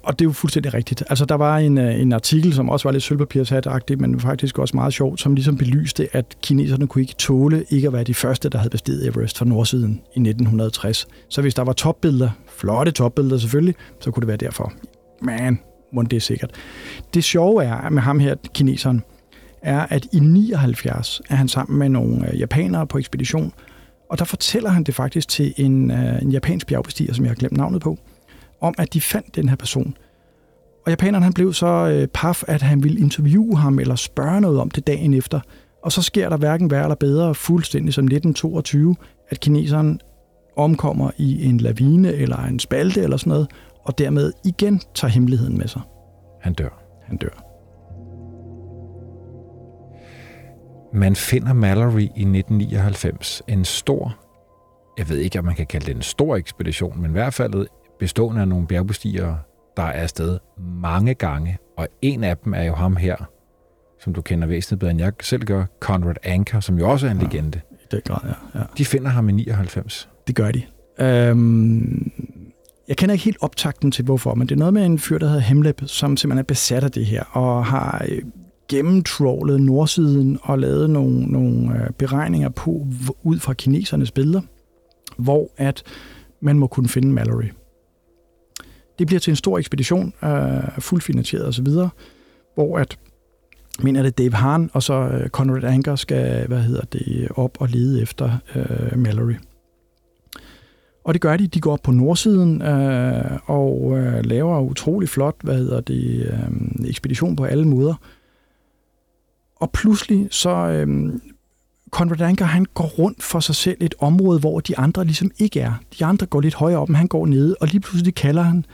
og det er jo fuldstændig rigtigt. Altså, der var en, øh, en artikel, som også var lidt sølvpapirshatagtig, men faktisk også meget sjovt, som ligesom belyste, at kineserne kunne ikke tåle ikke at være de første, der havde bestiget Everest fra nordsiden i 1960. Så hvis der var topbilleder, flotte topbilleder selvfølgelig, så kunne det være derfor. Man, må det er sikkert. Det sjove er med ham her, kineseren, er, at i 79 er han sammen med nogle øh, japanere på ekspedition, og der fortæller han det faktisk til en, øh, en japansk bjergbestiger, som jeg har glemt navnet på, om at de fandt den her person. Og japaneren han blev så øh, paf, at han ville interviewe ham eller spørge noget om det dagen efter. Og så sker der hverken værre eller bedre fuldstændig som 1922, at kineseren omkommer i en lavine eller en spalte eller sådan noget, og dermed igen tager hemmeligheden med sig. Han dør. Han dør. Man finder Mallory i 1999 en stor, jeg ved ikke, om man kan kalde det en stor ekspedition, men i hvert fald bestående af nogle bjergbestigere, der er afsted mange gange, og en af dem er jo ham her, som du kender væsentligt bedre end jeg selv gør, Conrad Anker, som jo også er en ja, legende. I den grad, ja, ja. De finder ham i 99. Det gør de. Øhm, jeg kender ikke helt optakten til, hvorfor, men det er noget med en fyr, der hedder Hemleb, som simpelthen er besat af det her, og har øh, gennemtrawlet nordsiden og lavet nogle, nogle øh, beregninger på, ud fra kinesernes billeder, hvor at man må kunne finde Mallory. Det bliver til en stor ekspedition, øh, fuldt finansieret osv., hvor at mener det Dave Hahn og så øh, Conrad Anker skal hvad hedder det, op og lede efter øh, Mallory. Og det gør de. De går op på nordsiden øh, og øh, laver utrolig flot hvad hedder det, øh, ekspedition på alle måder. Og pludselig så øh, Conrad Anker, han går rundt for sig selv et område, hvor de andre ligesom ikke er. De andre går lidt højere op, men han går nede, og lige pludselig kalder han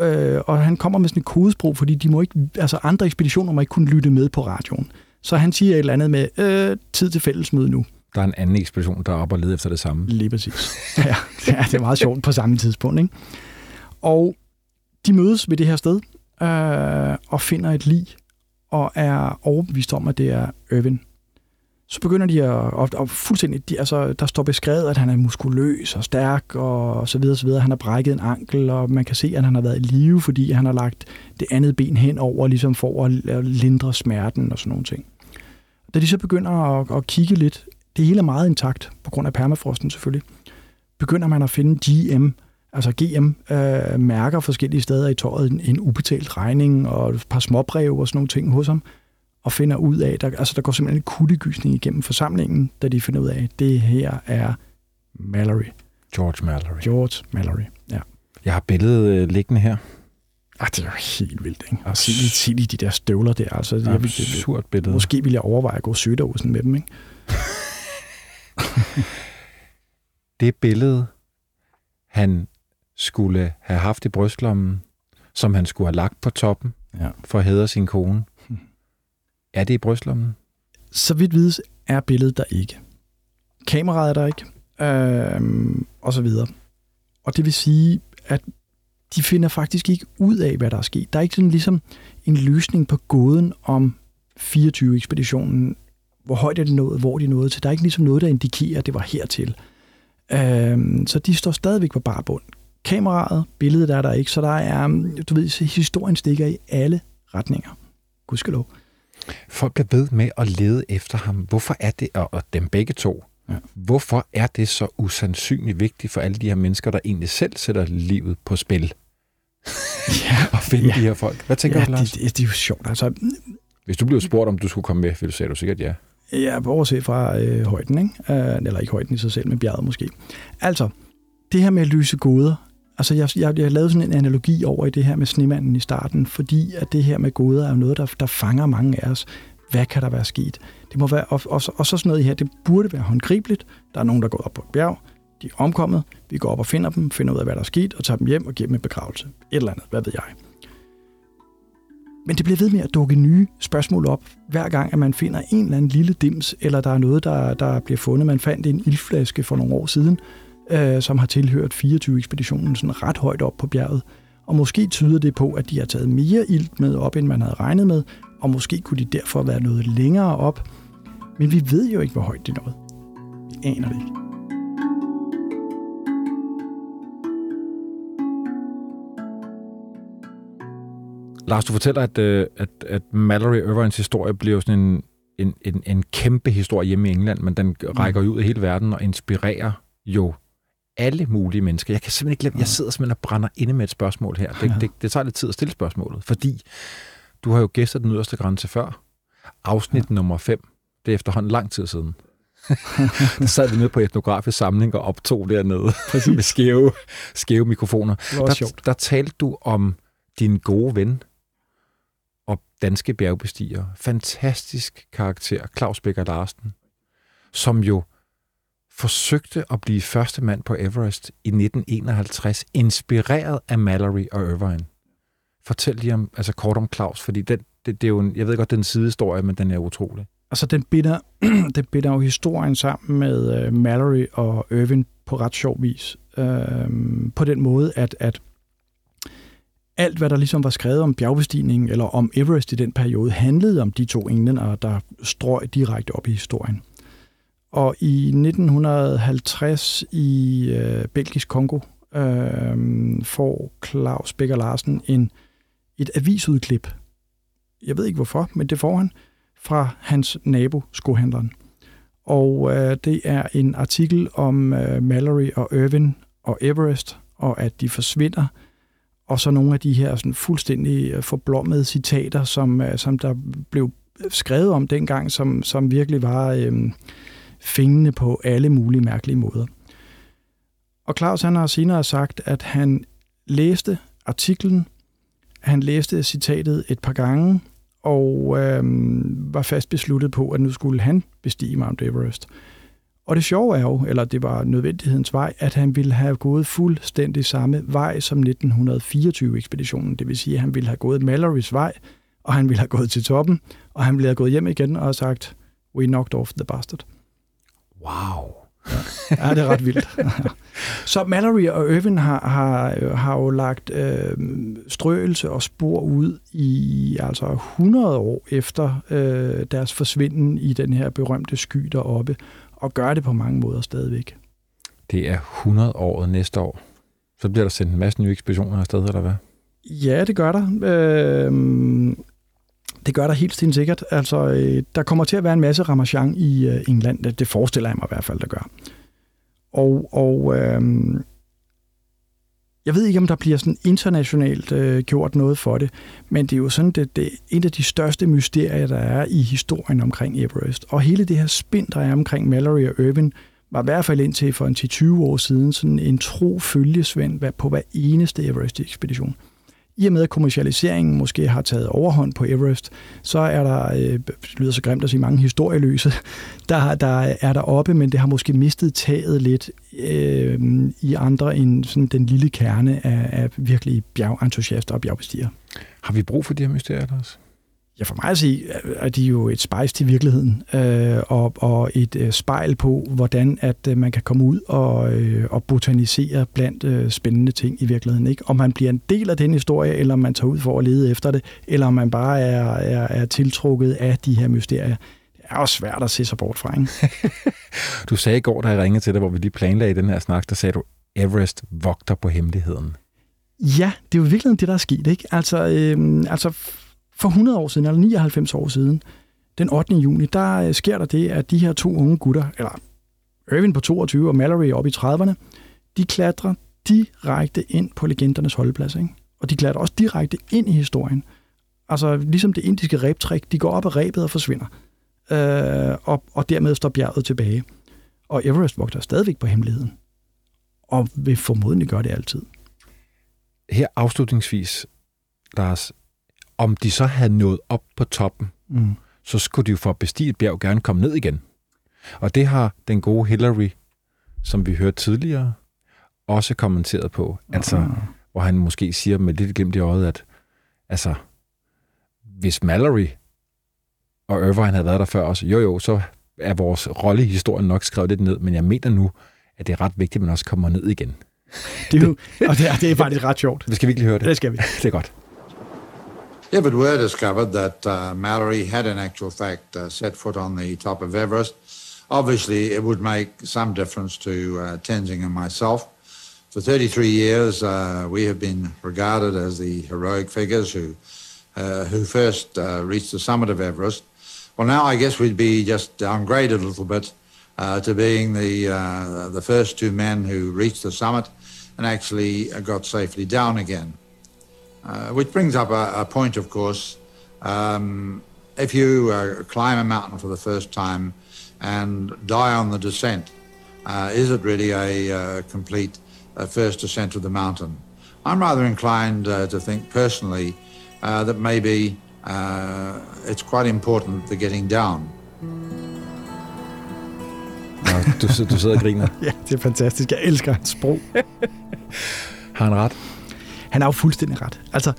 øh, og han kommer med sådan et kodesprog, fordi de må ikke, altså andre ekspeditioner må ikke kunne lytte med på radioen. Så han siger et eller andet med, øh, tid til fællesmøde nu. Der er en anden ekspedition, der er op og leder efter det samme. Lige præcis. Ja, ja det er meget sjovt på samme tidspunkt. Ikke? Og de mødes ved det her sted øh, og finder et lig og er overbevist om, at det er Irvin så begynder de at, og, og fuldstændig, de, altså, der står beskrevet, at han er muskuløs og stærk og så videre, så videre. Han har brækket en ankel, og man kan se, at han har været i live, fordi han har lagt det andet ben hen over, ligesom for at lindre smerten og sådan nogle ting. Da de så begynder at, at kigge lidt, det hele er meget intakt, på grund af permafrosten selvfølgelig, begynder man at finde GM, altså GM øh, mærker forskellige steder i tøjet, en, en ubetalt regning og et par småbreve og sådan nogle ting hos ham og finder ud af, der, altså der går simpelthen en kuttegysning igennem forsamlingen, da de finder ud af, at det her er Mallory. George Mallory. George Mallory, ja. Jeg har billedet øh, liggende her. Ah, det er jo helt vildt, ikke? Og se lige, se lige de der støvler der. Altså, det, jeg vil, Absurd billede. Måske vil jeg overveje at gå søderosen med dem, ikke? det billede, han skulle have haft i brystlommen, som han skulle have lagt på toppen ja. for at hædre sin kone, er det i brystlommen? Så vidt vides er billedet der ikke. Kameraet er der ikke, øh, og så videre. Og det vil sige, at de finder faktisk ikke ud af, hvad der er sket. Der er ikke sådan ligesom en løsning på gåden om 24-ekspeditionen. Hvor højt er det nået, hvor de nåede til. Der er ikke ligesom noget, der indikerer, at det var hertil. Øh, så de står stadigvæk på bare bund. Kameraet, billedet er der ikke, så der er, du ved, historien stikker i alle retninger. Gudskelov. lov. Folk er ved med at lede efter ham. Hvorfor er det, og dem begge to, ja. hvorfor er det så usandsynligt vigtigt for alle de her mennesker, der egentlig selv sætter livet på spil? ja, og finde ja. de her folk. Hvad tænker ja, du, Lars? Det, det, det er jo sjovt. Altså, Hvis du blev spurgt, om du skulle komme med, vil du sige du sikkert ja. Ja, bortset fra øh, højden, ikke? Øh, eller ikke højden i sig selv, men bjerget måske. Altså, det her med at lyse goder, Altså, jeg, jeg, jeg lavede sådan en analogi over i det her med snemanden i starten, fordi at det her med goder er jo noget, der, der fanger mange af os. Hvad kan der være sket? Det må være, og, og, og så sådan noget her, det burde være håndgribeligt. Der er nogen, der går op på et bjerg, de er omkommet, vi går op og finder dem, finder ud af, hvad der er sket, og tager dem hjem og giver dem en begravelse. Et eller andet, hvad ved jeg. Men det bliver ved med at dukke nye spørgsmål op, hver gang, at man finder en eller anden lille dims, eller der er noget, der, der bliver fundet. Man fandt en ildflaske for nogle år siden, øh, som har tilhørt 24-ekspeditionen sådan ret højt op på bjerget. Og måske tyder det på, at de har taget mere ilt med op, end man havde regnet med, og måske kunne de derfor være noget længere op. Men vi ved jo ikke, hvor højt det nåede. Vi aner det ikke. Lars, du fortæller, at, øh, at, at Mallory Irvines historie bliver sådan en, en, en, en kæmpe historie hjemme i England, men den rækker jo ud i hele verden og inspirerer jo alle mulige mennesker. Jeg kan simpelthen ikke lade, jeg sidder simpelthen og brænder inde med et spørgsmål her. Det, det, det tager lidt tid at stille spørgsmålet, fordi du har jo gæstet den yderste grænse før. Afsnit ja. nummer 5. Det er efterhånden lang tid siden. der sad vi nede på etnografisk samling og optog dernede Præcis. med skæve, skæve mikrofoner. Der, sjovt. der talte du om din gode ven og danske bjergbestiger. Fantastisk karakter, Claus Becker Larsen, som jo forsøgte at blive første mand på Everest i 1951, inspireret af Mallory og Irvine. Fortæl lige om, altså kort om Claus, fordi den, det, det er jo en, jeg ved godt, den sidehistorie, men den er utrolig. Altså, den binder, den binder jo historien sammen med uh, Mallory og Irvine på ret sjov vis. Uh, på den måde, at, at alt, hvad der ligesom var skrevet om bjergbestigningen eller om Everest i den periode, handlede om de to englænder, der strøg direkte op i historien. Og i 1950 i øh, Belgisk Kongo øh, får Claus Becker Larsen en, et avisudklip. Jeg ved ikke hvorfor, men det får han fra hans nabo, skohandleren. Og øh, det er en artikel om øh, Mallory og Irvin og Everest, og at de forsvinder, og så nogle af de her sådan fuldstændig øh, forblommede citater, som, øh, som der blev skrevet om dengang, som, som virkelig var øh, fingrene på alle mulige mærkelige måder. Og Claus han har senere sagt, at han læste artiklen, han læste citatet et par gange, og øh, var fast besluttet på, at nu skulle han bestige Mount Everest. Og det sjove er jo, eller det var nødvendighedens vej, at han ville have gået fuldstændig samme vej som 1924-ekspeditionen. Det vil sige, at han ville have gået Mallorys vej, og han ville have gået til toppen, og han ville have gået hjem igen og sagt, we knocked off the bastard. Wow. Ja, det er ret vildt. Så Mallory og Irvin har, har, har jo lagt øh, strøelse og spor ud i altså 100 år efter øh, deres forsvinden i den her berømte sky deroppe, og gør det på mange måder stadigvæk. Det er 100 år næste år. Så bliver der sendt en masse nye ekspeditioner afsted, eller hvad? Ja, det gør der. Øh, det gør der helt sikkert. Altså, øh, der kommer til at være en masse Ramachan i øh, England. Det, det forestiller jeg mig i hvert fald, der gør. Og, og øh, jeg ved ikke, om der bliver sådan internationalt øh, gjort noget for det, men det er jo sådan, det, det er et af de største mysterier, der er i historien omkring Everest. Og hele det her spind, der er omkring Mallory og Irvin, var i hvert fald indtil for en 10-20 år siden sådan en tro følgesvend på hver eneste Everest-ekspedition i og med at kommercialiseringen måske har taget overhånd på Everest, så er der, øh, det lyder så grimt at sige, mange historieløse, der, der er der oppe, men det har måske mistet taget lidt øh, i andre end sådan den lille kerne af, af virkelig bjergentusiaster og bjergbestiger. Har vi brug for de her mysterier, Lars? Ja, for mig at sige, er de jo et spejs til virkeligheden, øh, og, og et øh, spejl på, hvordan at øh, man kan komme ud og, øh, og botanisere blandt øh, spændende ting i virkeligheden. Ikke? Om man bliver en del af den historie, eller om man tager ud for at lede efter det, eller om man bare er, er, er tiltrukket af de her mysterier. Det er også svært at se sig bort fra, ikke? du sagde i går, da jeg ringede til dig, hvor vi lige planlagde den her snak, der sagde du, Everest vogter på hemmeligheden. Ja, det er jo virkelig det, der er sket. Ikke? Altså, øh, altså for 100 år siden, eller 99 år siden, den 8. juni, der øh, sker der det, at de her to unge gutter, eller Irvin på 22 og Mallory op i 30'erne, de klatrer direkte ind på legendernes holdeplads. Ikke? Og de klatrer også direkte ind i historien. Altså ligesom det indiske rebtræk, de går op ad rebet og forsvinder. Øh, og, og dermed står bjerget tilbage. Og Everest vogter stadigvæk på hemmeligheden. Og vil formodentlig gøre det altid. Her afslutningsvis, Lars, om de så havde nået op på toppen, mm. så skulle de jo for at bestige et bjerg gerne komme ned igen. Og det har den gode Hillary, som vi hørte tidligere, også kommenteret på. Altså, uh-huh. hvor han måske siger med lidt glimt i øjet, at altså, hvis Mallory og Irvine havde været der før os, jo jo, så er vores rolle i historien nok skrevet lidt ned, men jeg mener nu, at det er ret vigtigt, at man også kommer ned igen. Det er jo, og det er, det er faktisk ret sjovt. Vi skal virkelig høre det. Det skal vi. Det er godt. If it were discovered that uh, Mallory had in actual fact uh, set foot on the top of Everest, obviously it would make some difference to uh, Tenzing and myself. For 33 years, uh, we have been regarded as the heroic figures who, uh, who first uh, reached the summit of Everest. Well, now I guess we'd be just downgraded a little bit to being the, the first two men who reached the summit and actually got safely down again. Uh, which brings up a, a point, of course. Um, if you uh, climb a mountain for the first time and die on the descent, uh, is it really a uh, complete uh, first ascent of the mountain? I'm rather inclined uh, to think personally uh, that maybe uh, it's quite important the getting down. Nå, du, sidder- du sidder og griner. Ja, det er fantastisk. Jeg elsker hans sprog. Har han ret? Han har jo fuldstændig ret. Altså,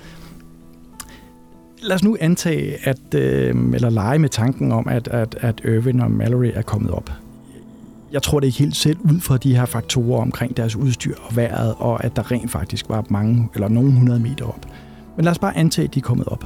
lad os nu antage, at, øh, eller lege med tanken om, at, at, at Irvin og Mallory er kommet op. Jeg tror det ikke helt selv ud fra de her faktorer omkring deres udstyr og vejret, og at der rent faktisk var mange, eller nogle hundrede meter op. Men lad os bare antage, at de er kommet op.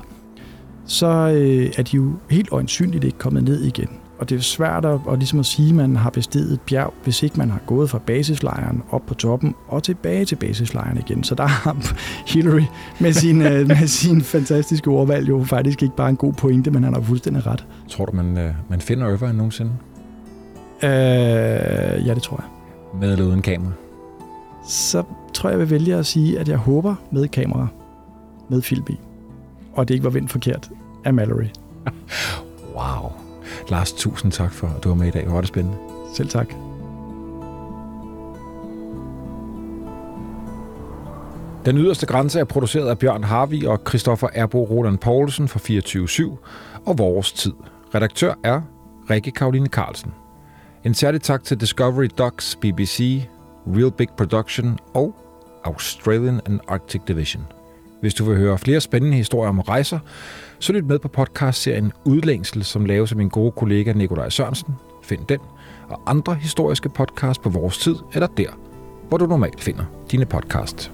Så øh, er de jo helt øjensynligt ikke kommet ned igen. Og det er svært at, at, ligesom at sige, at man har besteget et bjerg, hvis ikke man har gået fra basislejren op på toppen og tilbage til basislejren igen. Så der har Hillary med sin, øh, med sin fantastiske ordvalg jo faktisk ikke bare en god pointe, men han har fuldstændig ret. Tror du, man, øh, man finder Irvine nogensinde? Øh, ja, det tror jeg. Med eller uden kamera? Så tror jeg, jeg vil vælge at sige, at jeg håber med kamera, med film i, og det ikke var vendt forkert af Mallory. Wow. Lars, tusind tak for, at du var med i dag. Hvor var det spændende. Selv tak. Den yderste grænse er produceret af Bjørn Harvi og Christoffer Erbo Roland Poulsen fra 24 og Vores Tid. Redaktør er Rikke Karoline Carlsen. En særlig tak til Discovery Docs, BBC, Real Big Production og Australian and Arctic Division. Hvis du vil høre flere spændende historier om rejser, så lyt med på podcastserien Udlængsel, som laves af min gode kollega Nikolaj Sørensen. Find den og andre historiske podcasts på vores tid, eller der, hvor du normalt finder dine podcasts.